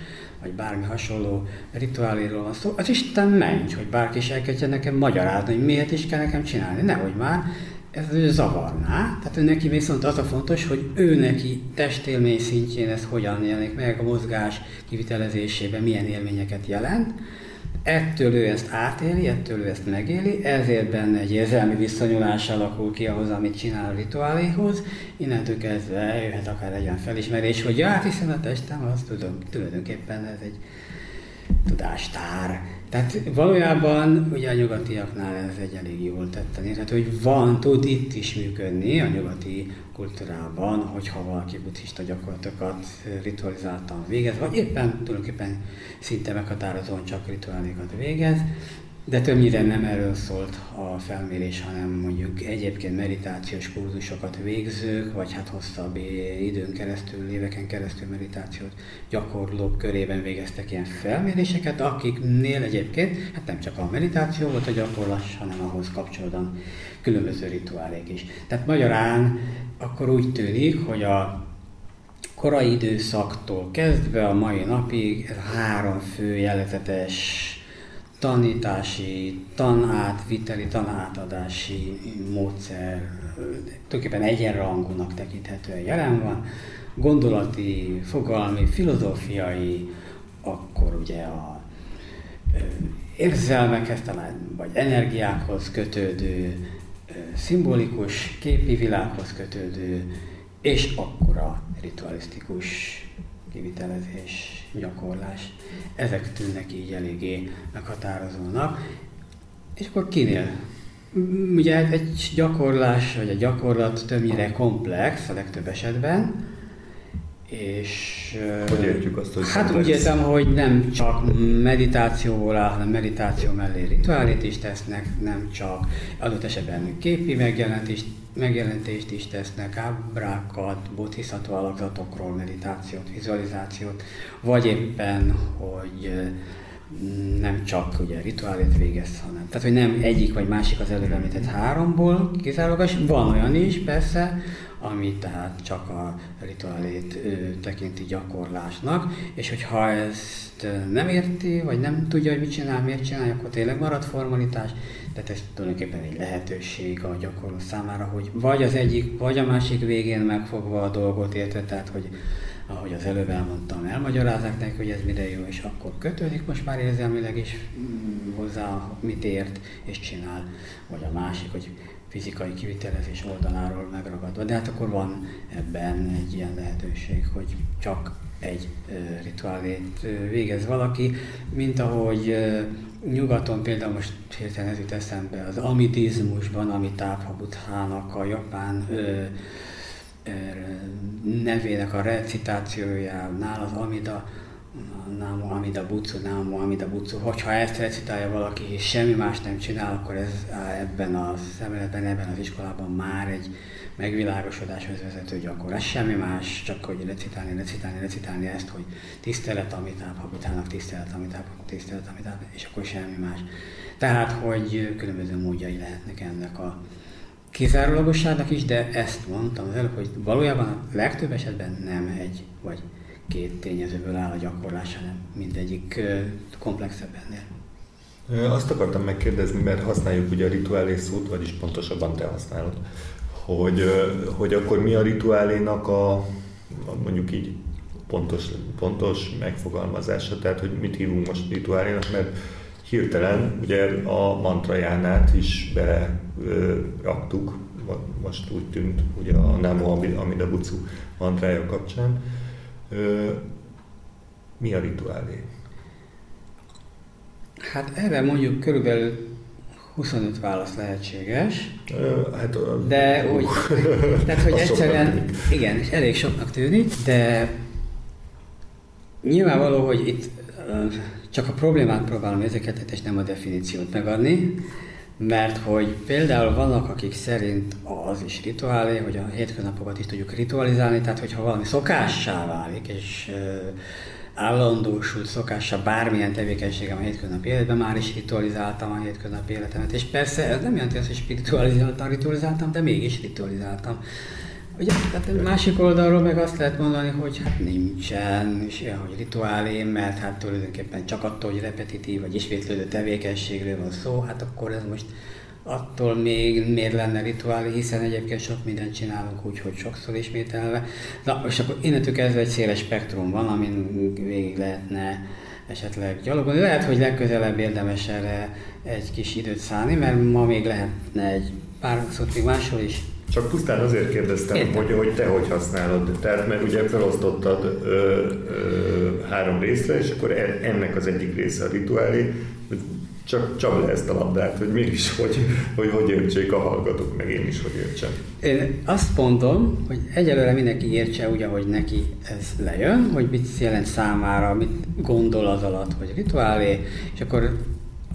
vagy bármi hasonló rituáléról van szó, az Isten mencs, hogy bárki is elkezdje nekem magyarázni, hogy miért is kell nekem csinálni, nehogy már, ez ő zavarná. Tehát ő neki viszont az a fontos, hogy ő neki testélmény szintjén ez hogyan jelenik meg, a mozgás kivitelezésében milyen élményeket jelent. Ettől ő ezt átéli, ettől ő ezt megéli, ezért benne egy érzelmi viszonyulás alakul ki ahhoz, amit csinál a rituáléhoz. Innentől kezdve jöhet akár egy olyan felismerés, hogy ja, hát hiszen a testem, az tudom, tulajdonképpen ez egy tudástár. Tehát valójában ugye a nyugatiaknál ez egy elég jól tetten érhető, hogy van, tud itt is működni a nyugati kultúrában, hogyha valaki buddhista gyakorlatokat ritualizáltan végez, vagy éppen tulajdonképpen szinte meghatározóan csak rituálékat végez, de többnyire nem erről szólt a felmérés, hanem mondjuk egyébként meditációs kurzusokat végzők, vagy hát hosszabb időn keresztül, éveken keresztül meditációt gyakorlók körében végeztek ilyen felméréseket, akiknél egyébként hát nem csak a meditáció volt a gyakorlás, hanem ahhoz kapcsolódóan különböző rituálék is. Tehát magyarán akkor úgy tűnik, hogy a korai időszaktól kezdve a mai napig ez három fő jellegzetes tanítási, tanátviteli, tanátadási módszer tulajdonképpen egyenrangúnak tekinthetően jelen van. Gondolati, fogalmi, filozófiai, akkor ugye a érzelmekhez talán, vagy energiákhoz kötődő, szimbolikus, képi világhoz kötődő, és akkor a ritualisztikus kivitelezés, gyakorlás. Ezek tűnnek így eléggé meghatározónak. És akkor kinél? Ugye egy gyakorlás, vagy egy gyakorlat többnyire komplex a legtöbb esetben, és... Hogy értjük azt, hogy Hát úgy értem, hogy nem csak meditációból áll, hanem meditáció mellé rituálét is tesznek, nem csak adott esetben képi megjelentést megjelentést is tesznek, ábrákat, bodhisattva alakzatokról, meditációt, vizualizációt, vagy éppen, hogy nem csak ugye rituálét végez, hanem, tehát hogy nem egyik vagy másik az előbb említett háromból kizárólagos, van olyan is persze, ami tehát csak a rituálét ő, tekinti gyakorlásnak, és hogyha ezt nem érti, vagy nem tudja, hogy mit csinál, miért csinálja, akkor tényleg marad formalitás, tehát ez tulajdonképpen egy lehetőség a gyakorló számára, hogy vagy az egyik, vagy a másik végén megfogva a dolgot érte, tehát hogy ahogy az előbb elmondtam, elmagyarázzák neki, hogy ez mire jó, és akkor kötődik most már érzelmileg is mm, hozzá, mit ért és csinál, vagy a másik, hogy fizikai kivitelezés oldaláról megragadva. De hát akkor van ebben egy ilyen lehetőség, hogy csak egy rituálét végez valaki, mint ahogy nyugaton például most hirtelen ez jut eszembe, az amitizmusban, Amitabha Buddhának a japán ö, nevének a recitációjánál az Amida, Námo Amida Butsu, Námo Amida Butsu, hogyha ezt recitálja valaki és semmi más nem csinál, akkor ez ebben a szemléletben, ebben az iskolában már egy megvilágosodáshoz vezető gyakorlás. Semmi más, csak hogy recitálni, recitálni, recitálni ezt, hogy tisztelet, amit habitának, tisztelet, amit tisztelet, amit és akkor semmi más. Tehát, hogy különböző módjai lehetnek ennek a kizárólagosságnak is, de ezt mondtam az előbb, hogy valójában a legtöbb esetben nem egy vagy két tényezőből áll a gyakorlás, hanem mindegyik komplexebb ennél. Azt akartam megkérdezni, mert használjuk ugye a rituálés szót, vagyis pontosabban te használod, hogy, hogy akkor mi a rituálénak a, mondjuk így pontos, pontos megfogalmazása, tehát hogy mit hívunk most rituálénak, mert hirtelen ugye a mantrajánát is raktuk, most úgy tűnt ugye a Namo Amida Butsu mantrája kapcsán. Mi a rituálé? Hát erre mondjuk körülbelül 25 válasz lehetséges. Hát, de uh, úgy, tehát, hogy egyszerűen, igen, és elég soknak tűnik, de nyilvánvaló, hogy itt csak a problémát próbálom ezeket, és nem a definíciót megadni, mert hogy például vannak, akik szerint az is rituálé, hogy a hétköznapokat is tudjuk ritualizálni, tehát hogyha valami szokássá válik, és állandósult szokása bármilyen tevékenységem a hétköznapi életben, már is ritualizáltam a hétköznapi életemet. És persze ez nem jelenti azt, hogy spiritualizáltam, ritualizáltam, de mégis ritualizáltam. Ugye, tehát másik oldalról meg azt lehet mondani, hogy hát nincsen is ilyen, hogy rituálé, mert hát tulajdonképpen csak attól, hogy repetitív vagy ismétlődő tevékenységről van szó, hát akkor ez most attól még miért lenne rituálé, hiszen egyébként sok mindent csinálunk úgy, hogy sokszor ismételve. Na, és akkor innentől kezdve egy széles spektrum van, amin végig lehetne esetleg gyalogolni. Lehet, hogy legközelebb érdemes erre egy kis időt szállni, mert ma még lehetne egy pár szót még máshol is csak pusztán azért kérdeztem, hogy, hogy te hogy használod. Tehát, mert ugye felosztottad ö, ö, három részre, és akkor e, ennek az egyik része a rituálé, csak csap le ezt a labdát, hogy mégis hogy, hogy, hogy értsék a hallgatók, meg én is hogy értsem. Én azt mondom, hogy egyelőre mindenki értse úgy, ahogy neki ez lejön, hogy mit jelent számára, mit gondol az alatt, hogy rituálé, és akkor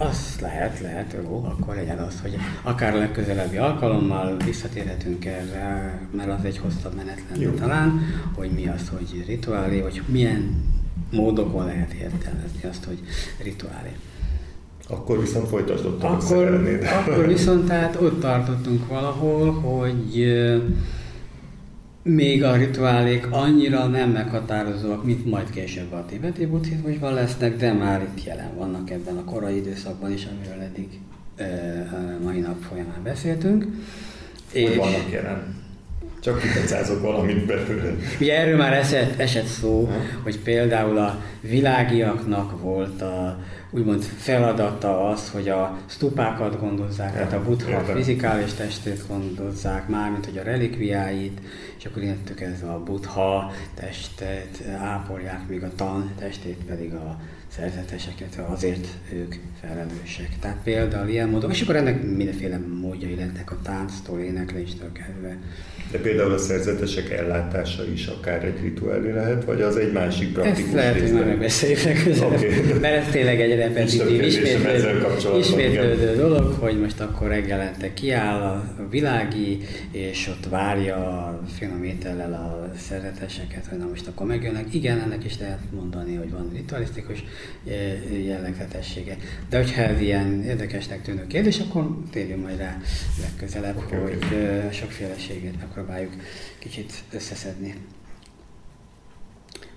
az lehet, lehet, jó, akkor legyen az, hogy akár a legközelebbi alkalommal visszatérhetünk erre, mert az egy hosszabb menet lenne jó. talán, hogy mi az, hogy rituálé, vagy milyen módokon lehet értelmezni azt, hogy rituálé. Akkor viszont folytasd ott, akkor, akkor viszont tehát ott tartottunk valahol, hogy még a rituálék annyira nem meghatározóak, mint majd később a tibeti buddhizmusban lesznek, de már itt jelen vannak ebben a korai időszakban is, amiről eddig a mai nap folyamán beszéltünk. Hogy és vannak jelen? Csak kitecázok valamit belőle. Ugye erről már esett, esett szó, ha? hogy például a világiaknak volt a, úgymond feladata az, hogy a stupákat gondozzák, tehát a buddha fizikális testét gondozzák, mármint hogy a relikviáit, és akkor innentől kezdve a buddha testet ápolják, míg a tan testét pedig a szerzeteseket, azért ők felelősek. Tehát például ilyen módon, és akkor ennek mindenféle módjai lettek a tánctól, énekléstől kezdve. De például a szerzetesek ellátása is akár egy rituálé lehet, vagy az egy másik praktikus Ezt lehet, hogy már megbeszéljük legközelebb, okay. mert ez tényleg egy repetitív, ismétlődő, ismétlődő dolog, hogy most akkor reggelente kiáll a világi, és ott várja a finom étellel a szerzeteseket, hogy na most akkor megjönnek. Igen, ennek is lehet mondani, hogy van ritualisztikus eh, jellegzetessége. De hogyha ez ilyen érdekesnek tűnő kérdés, akkor térjünk majd rá legközelebb, okay, hogy. Eh, sokféleséget megpróbáljuk kicsit összeszedni.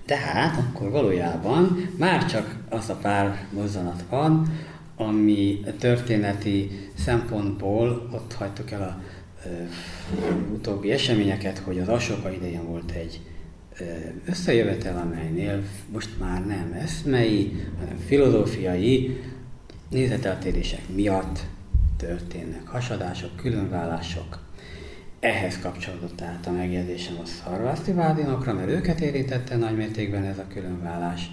De hát akkor valójában már csak az a pár mozzanat van, ami történeti szempontból ott hagytuk el a utóbbi eseményeket, hogy az Asoka idején volt egy ö, összejövetel, amelynél most már nem eszmei, hanem filozófiai nézeteltérések miatt történnek hasadások, különvállások, ehhez kapcsolódott át a megjegyzésem a szarvászti vádinokra, mert őket érintette nagymértékben ez a különvállás.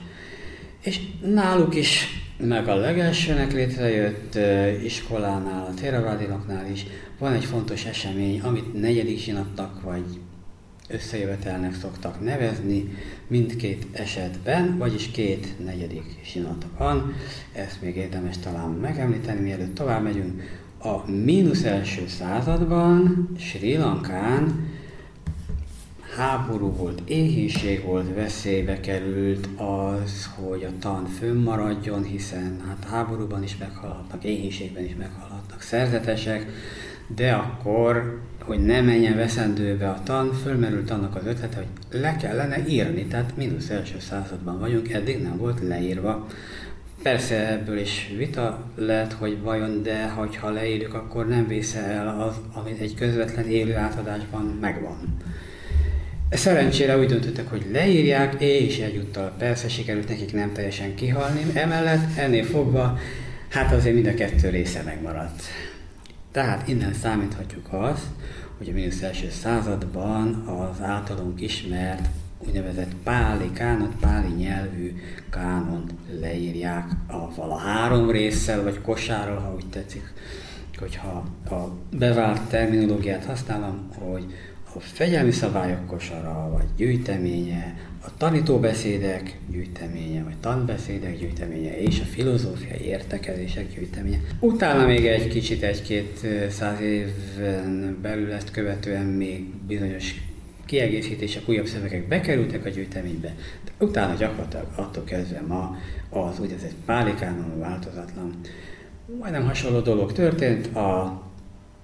És náluk is, meg a legelsőnek létrejött iskolánál, a Theravádinoknál is van egy fontos esemény, amit negyedik zsinatnak vagy összejövetelnek szoktak nevezni mindkét esetben, vagyis két negyedik zsinat van. Ezt még érdemes talán megemlíteni, mielőtt tovább megyünk a mínusz első században Sri Lankán háború volt, éhínség volt, veszélybe került az, hogy a tan fönnmaradjon, hiszen hát háborúban is meghalhatnak, éhínségben is meghalhatnak szerzetesek, de akkor, hogy ne menjen veszendőbe a tan, fölmerült annak az ötlete, hogy le kellene írni, tehát mínusz első században vagyunk, eddig nem volt leírva Persze ebből is vita lehet, hogy vajon, de ha leírjuk, akkor nem vész el az, amit egy közvetlen élő átadásban megvan. Szerencsére úgy döntöttek, hogy leírják, és egyúttal persze sikerült nekik nem teljesen kihalni. Emellett ennél fogva, hát azért mind a kettő része megmaradt. Tehát innen számíthatjuk azt, hogy a mínusz első században az általunk ismert úgynevezett páli kánot, páli nyelvű kánont leírják a vala három résszel, vagy kosárral, ha úgy tetszik, hogyha a bevált terminológiát használom, hogy a fegyelmi szabályok kosara, vagy gyűjteménye, a tanítóbeszédek gyűjteménye, vagy tanbeszédek gyűjteménye, és a filozófiai értekezések gyűjteménye. Utána még egy kicsit, egy-két száz éven belül ezt követően még bizonyos kiegészítések, újabb szövegek bekerültek a gyűjteménybe, de utána gyakorlatilag attól kezdve ma az úgynevezett pálikánon változatlan. Majdnem hasonló dolog történt, a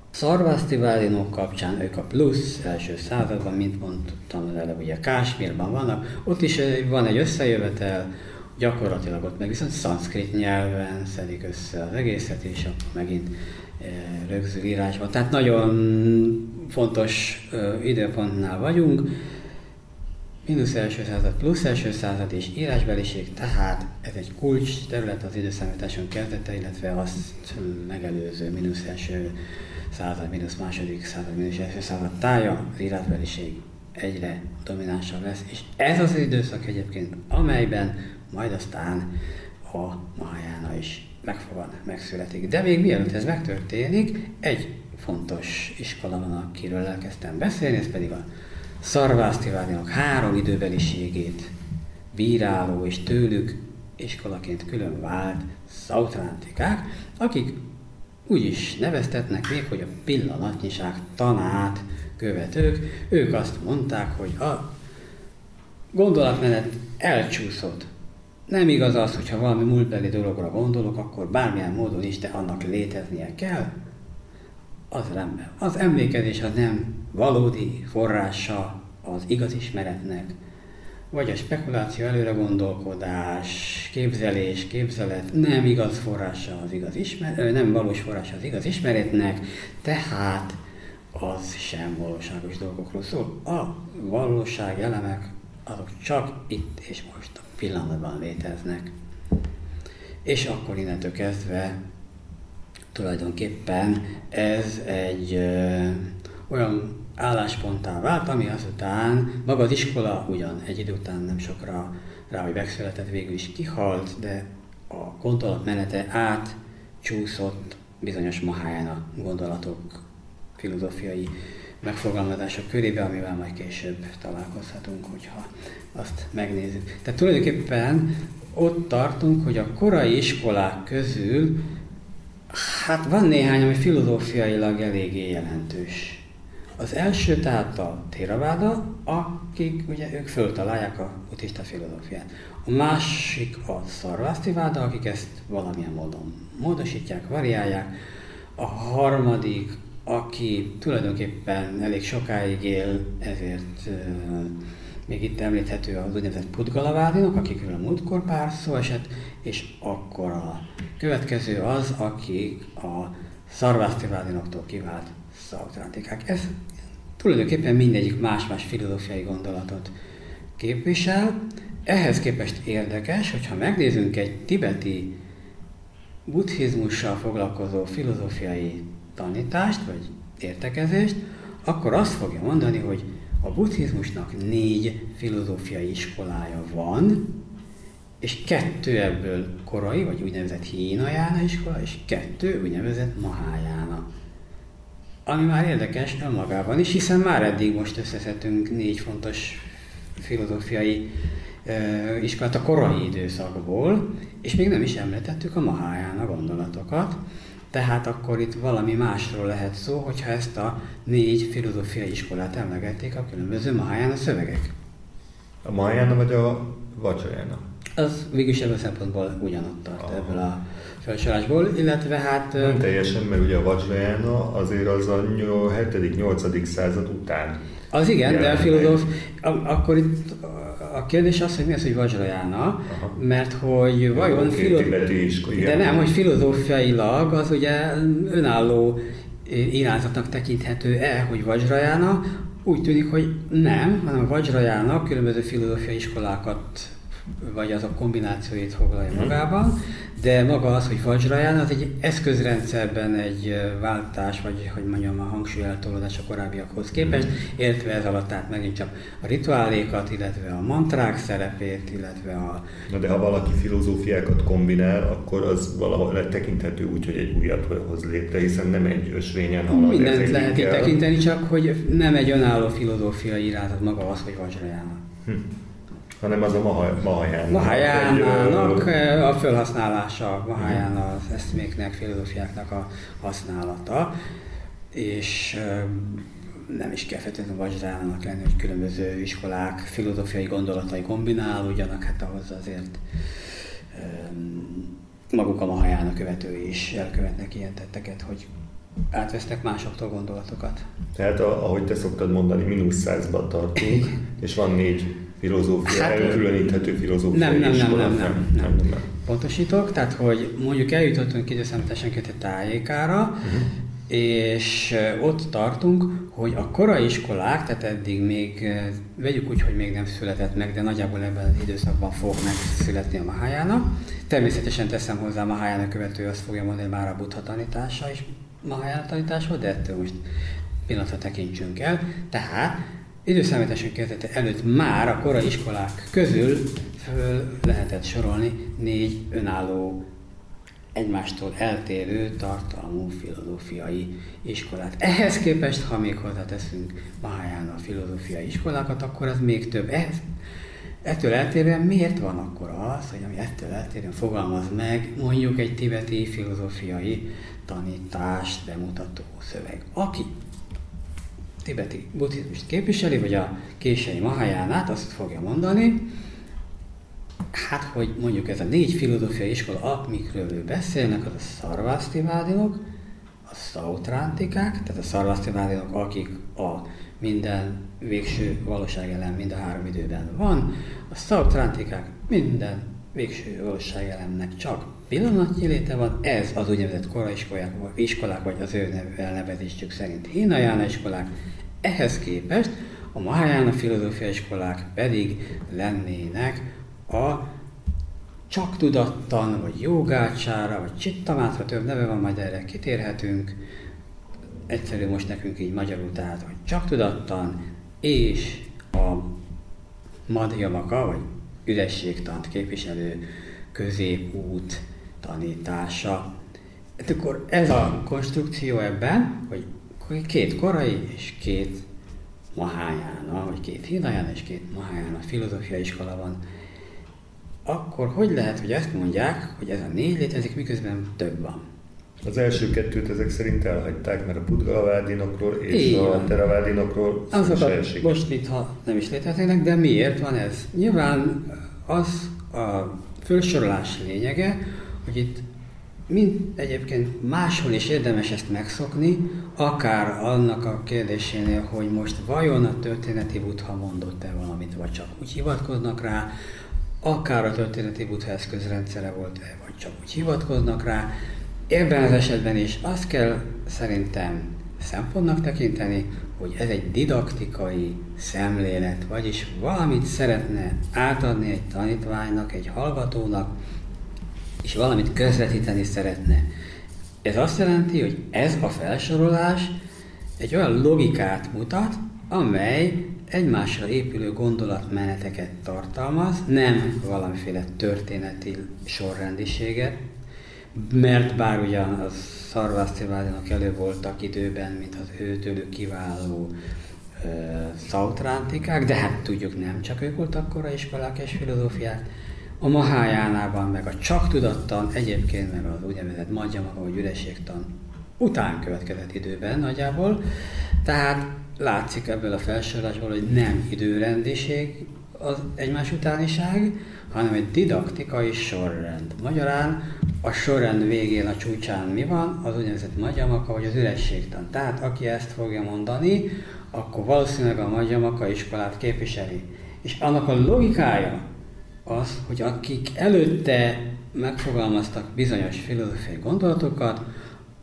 Szarvasztivállinok kapcsán ők a plusz első században, mint mondtam az előbb, ugye Kásmírban vannak, ott is van egy összejövetel, gyakorlatilag ott meg viszont szanszkrit nyelven szedik össze az egészet, és akkor megint rögzül írásban. Tehát nagyon fontos időpontnál vagyunk, mínusz első század, plusz első század és írásbeliség, tehát ez egy kulcs terület az időszámításon kezdete, illetve azt megelőző mínusz első század, mínusz második század, mínusz első század tája, az írásbeliség egyre dominánsabb lesz, és ez az, időszak egyébként, amelyben majd aztán a Mahajána is megfogad, megszületik. De még mielőtt ez megtörténik, egy fontos iskola van, akiről elkezdtem beszélni, ez pedig a Szarvásztivádinak három időbeliségét bíráló és tőlük iskolaként külön vált szautrántikák, akik úgy is neveztetnek még, hogy a pillanatnyiság tanát követők. Ők azt mondták, hogy a gondolatmenet elcsúszott. Nem igaz az, hogyha valami múltbeli dologra gondolok, akkor bármilyen módon is, de annak léteznie kell. Az rendben. Az emlékezés az nem valódi forrása az igaz ismeretnek, vagy a spekuláció, előre gondolkodás, képzelés, képzelet nem igaz forrása az igaz ismer, nem valós forrása az igaz ismeretnek, tehát az sem valóságos dolgokról szól. A valóság elemek azok csak itt és most pillanatban léteznek. És akkor innentől kezdve tulajdonképpen ez egy ö, olyan állásponttá vált, ami azután maga az iskola ugyan egy idő után nem sokra rá, hogy megszületett, végül is kihalt, de a gondolatmenete átcsúszott bizonyos Mahájána gondolatok, filozófiai megfogalmazások körébe, amivel majd később találkozhatunk, hogyha azt megnézzük. Tehát tulajdonképpen ott tartunk, hogy a korai iskolák közül hát van néhány, ami filozófiailag eléggé jelentős az első tehát a Theravada, akik ugye ők föltalálják a buddhista filozófiát. A másik a Szarvásztiváda, akik ezt valamilyen módon módosítják, variálják. A harmadik, aki tulajdonképpen elég sokáig él, ezért még itt említhető az úgynevezett Pudgalavádinok, akikről a múltkor pár szó esett, és akkor a következő az, akik a Szarvásztivádinoktól kivált szautrántikák. Ez tulajdonképpen mindegyik más-más filozófiai gondolatot képvisel. Ehhez képest érdekes, hogyha megnézzünk egy tibeti buddhizmussal foglalkozó filozófiai tanítást, vagy értekezést, akkor azt fogja mondani, hogy a buddhizmusnak négy filozófiai iskolája van, és kettő ebből korai, vagy úgynevezett hínajána iskola, és kettő úgynevezett mahájána. Ami már érdekes önmagában is, hiszen már eddig most összeszedtünk négy fontos filozófiai uh, iskolát a korai időszakból, és még nem is említettük a Maháján a gondolatokat, tehát akkor itt valami másról lehet szó, hogyha ezt a négy filozófiai iskolát emlegették a különböző Maháján a szövegek. A Maháján vagy a Vajrayana? Az végülis ebből szempontból ugyanott tart Aha. ebből a felsorásból, illetve hát... Nem teljesen, mert ugye a Vajrayana azért az a 7.-8. század után. Az igen, de a filozóf, akkor itt a kérdés az, hogy mi az, hogy Vajrayana, mert hogy vajon... Filo... De nem, hogy filozófiailag az ugye önálló irányzatnak tekinthető-e, hogy Vajrayana, úgy tűnik, hogy nem, hanem a Vajrayana különböző filozófiai iskolákat vagy az a kombinációit foglalja magában, de maga az, hogy Vajrayana, az egy eszközrendszerben egy váltás, vagy hogy mondjam, a hangsúly eltolódás a korábbiakhoz képest, értve ez alatt tehát megint csak a rituálékat, illetve a mantrák szerepét, illetve a... Na de ha valaki filozófiákat kombinál, akkor az valahol tekinthető úgy, hogy egy újat hoz létre, hiszen nem egy ösvényen halad. Mindent lehet itt tekinteni, csak hogy nem egy önálló filozófiai irányzat maga az, hogy Vajrayana. Hm hanem az a Mahaján. Mahajánának a felhasználása, Mahajána az eszméknek, filozófiáknak a használata, és nem is kell feltétlenül vajzsánának lenni, hogy különböző iskolák filozófiai gondolatai kombinálódjanak, hát ahhoz azért maguk a Mahajána követői is elkövetnek ilyen tetteket, hogy átvesznek másoktól gondolatokat. Tehát ahogy te szoktad mondani, mínusz százban tartunk, és van négy filozófia, hát, elkülöníthető filozófia nem, nem, nem, nem, nem, nem, nem, nem. Pontosítok, tehát hogy mondjuk eljutottunk időszámításon egy tájékára, uh-huh. és ott tartunk, hogy a korai iskolák, tehát eddig még, vegyük úgy, hogy még nem született meg, de nagyjából ebben az időszakban fog megszületni a Mahájának. Természetesen teszem hozzá a Mahájának követő, azt fogja mondani, már a buddha tanítása is Mahájána tanítása, de ettől most pillanatra tekintsünk el. Tehát időszámításon kezdete előtt már a korai iskolák közül föl lehetett sorolni négy önálló egymástól eltérő tartalmú filozófiai iskolát. Ehhez képest, ha még hozzáteszünk Mahayana a filozófiai iskolákat, akkor az még több. Ehhez, ettől eltérően miért van akkor az, hogy ami ettől eltérően fogalmaz meg mondjuk egy tibeti filozófiai tanítást bemutató szöveg. Aki tibeti buddhizmust képviseli, vagy a kései Mahajánát, azt fogja mondani, hát, hogy mondjuk ez a négy filozófiai iskola, amikről ő beszélnek, az a szarvásztivádinok, a szautrántikák, tehát a szarvásztivádinok, akik a minden végső valóság ellen mind a három időben van, a szautrántikák minden végső valóságelemnek csak pillanatnyi léte van, ez az úgynevezett koraiskolák, iskolák, vagy az ő elnevezésük szerint Hinajána iskolák, ehhez képest a Mahayana filozófia iskolák pedig lennének a csak tudattan, vagy jogácsára, vagy csittamátra, több neve van, majd erre kitérhetünk. Egyszerű most nekünk így magyarul, tehát, hogy csak tudattan, és a madhyamaka, vagy ürességtant képviselő középút tanítása. Hát akkor ez a konstrukció ebben, hogy két korai és két Mahájána, vagy két Hinayana és két Mahájána filozófiai iskola van, akkor hogy lehet, hogy ezt mondják, hogy ez a négy létezik, miközben több van? Az első kettőt ezek szerint elhagyták, mert a pudravádinokról és Így a teravádinokról Azokat most itt ha nem is léteznek, de miért van ez? Nyilván az a felsorolás lényege, hogy itt mind egyébként máshol is érdemes ezt megszokni, akár annak a kérdésénél, hogy most vajon a történeti buddha mondott-e valamit, vagy csak úgy hivatkoznak rá, akár a történeti buddha eszközrendszere volt-e, vagy csak úgy hivatkoznak rá. Ebben az esetben is azt kell szerintem szempontnak tekinteni, hogy ez egy didaktikai szemlélet, vagyis valamit szeretne átadni egy tanítványnak, egy hallgatónak, és valamit közvetíteni szeretne. Ez azt jelenti, hogy ez a felsorolás egy olyan logikát mutat, amely egymásra épülő gondolatmeneteket tartalmaz, nem valamiféle történeti sorrendiséget, mert bár ugyan az Szarvásztivádinak elő voltak időben, mint az őtőlük kiváló szautrántikák, de hát tudjuk nem csak ők voltak korai iskolák és filozófiák, a Mahájánában, meg a csak tudattan, egyébként meg az úgynevezett maga, vagy ürességtan után következett időben nagyjából. Tehát látszik ebből a felsorolásból, hogy nem időrendiség az egymás utániság, hanem egy didaktikai sorrend. Magyarán a sorrend végén, a csúcsán mi van? Az úgynevezett magyamaka, vagy az ürességtan. Tehát aki ezt fogja mondani, akkor valószínűleg a magyamaka iskolát képviseli. És annak a logikája az, hogy akik előtte megfogalmaztak bizonyos filozófiai gondolatokat,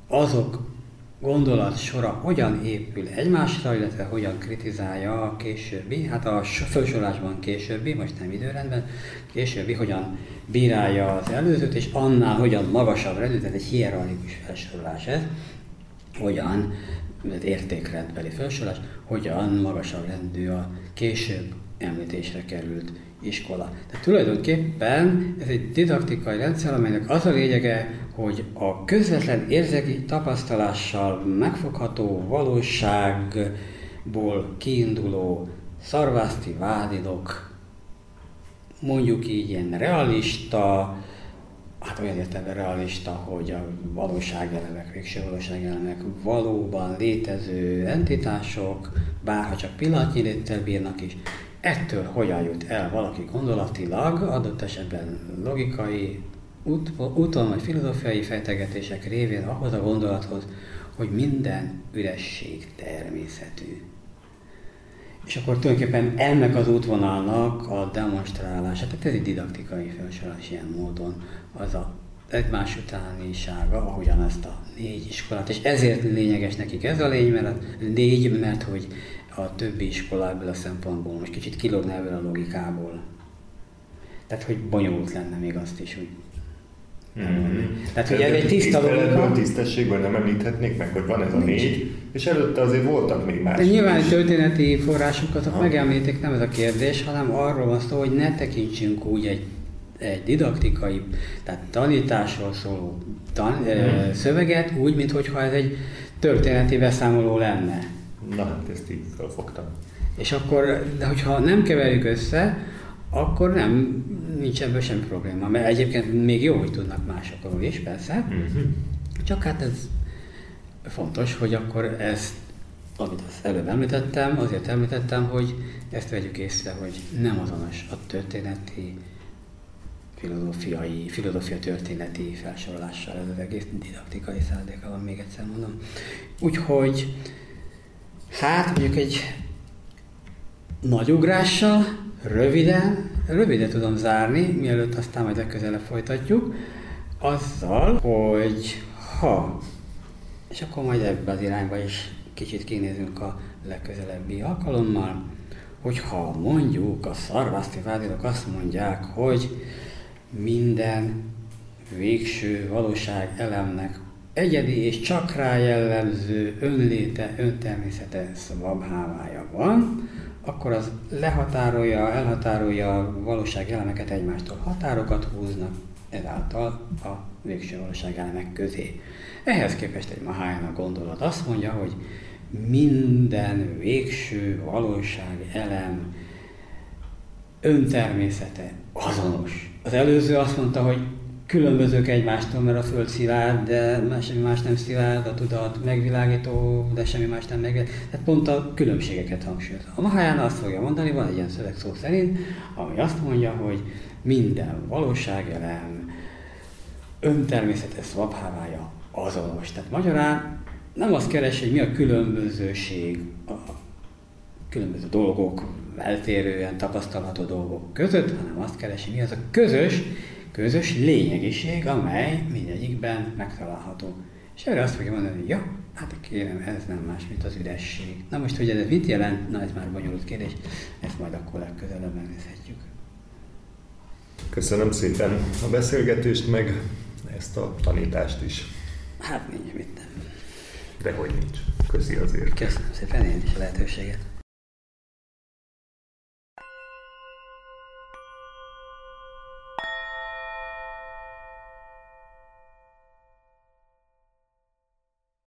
azok gondolat sora hogyan épül egymásra, illetve hogyan kritizálja a későbbi, hát a felsorolásban későbbi, most nem időrendben, későbbi, hogyan bírálja az előzőt, és annál hogyan magasabb rendű, tehát egy hierarchikus felsorolás ez, hogyan, értékrendbeli felsorolás, hogyan magasabb rendű a később említésre került iskola. Tehát tulajdonképpen ez egy didaktikai rendszer, amelynek az a lényege, hogy a közvetlen érzéki tapasztalással megfogható valóságból kiinduló szarvászti vádidok, mondjuk így ilyen realista, hát olyan értelemben realista, hogy a valóságelemek, végső valóságelemek valóban létező entitások, bárha csak pillanatnyi léttel bírnak is, ettől hogyan jut el valaki gondolatilag, adott esetben logikai út, úton vagy filozófiai fejtegetések révén ahhoz a gondolathoz, hogy minden üresség természetű. És akkor tulajdonképpen ennek az útvonalnak a demonstrálása, tehát ez egy didaktikai felsorolás ilyen módon, az a egymás utánisága, ahogyan ezt a négy iskolát, és ezért lényeges nekik ez a lény, mert négy, mert hogy a többi iskola ebből a szempontból most kicsit kilógna ebből a logikából. Tehát, hogy bonyolult lenne még azt is úgy Mm-hmm. Tehát, hogy ez egy tiszta logika. tisztességben nem említhetnék meg, hogy van ez a négy, és előtte azért voltak még más. De nyilván is. történeti forrásokat ha. megemlítik, nem ez a kérdés, hanem arról van szó, hogy ne tekintsünk úgy egy, egy didaktikai, tehát tanításról szóló tan, mm. szöveget úgy, mintha ez egy történeti beszámoló lenne. Na hát ezt így felfogtam. És akkor, de hogyha nem keverjük össze, akkor nem, nincs ebből semmi probléma. Mert egyébként még jó, hogy tudnak másokról is, persze. Uh-huh. Csak hát ez fontos, hogy akkor ezt, amit az előbb említettem, azért említettem, hogy ezt vegyük észre, hogy nem azonos a történeti, filozófiai, filozófia történeti felsorolással, ez az egész didaktikai szándéka van, még egyszer mondom. Úgyhogy Hát mondjuk egy nagy ugrással, röviden, röviden tudom zárni, mielőtt aztán majd legközelebb folytatjuk, azzal, hogy ha, és akkor majd ebbe az irányba is kicsit kinézünk a legközelebbi alkalommal, hogyha mondjuk a szarvaszti vádilok azt mondják, hogy minden végső valóság elemnek egyedi és csak rá jellemző önléte, öntermészete szvabhávája van, akkor az lehatárolja, elhatárolja a valóság elemeket egymástól. Határokat húznak ezáltal a végső valóság elemek közé. Ehhez képest egy Mahájana gondolat azt mondja, hogy minden végső valóság elem öntermészete azonos. Az előző azt mondta, hogy különbözők egymástól, mert a Föld szilárd, de semmi más nem szilárd, a tudat megvilágító, de semmi más nem meg. Tehát pont a különbségeket hangsúlyozza. A Mahayana azt fogja mondani, van egy ilyen szöveg szó szerint, ami azt mondja, hogy minden valóságelem öntermészetes szvabhávája azonos. Tehát magyarán nem azt keres, hogy mi a különbözőség a különböző dolgok, eltérően tapasztalható dolgok között, hanem azt keresi, mi az a közös, közös lényegiség, amely mindegyikben megtalálható. És erre azt fogja mondani, hogy ja, hát kérem, ez nem más, mint az üresség. Na most, hogy ez mit jelent, na ez már bonyolult kérdés, ezt majd akkor legközelebb megnézhetjük. Köszönöm szépen a beszélgetést, meg ezt a tanítást is. Hát nincs mit nem. Dehogy nincs. Köszi azért. Köszönöm szépen én is a lehetőséget.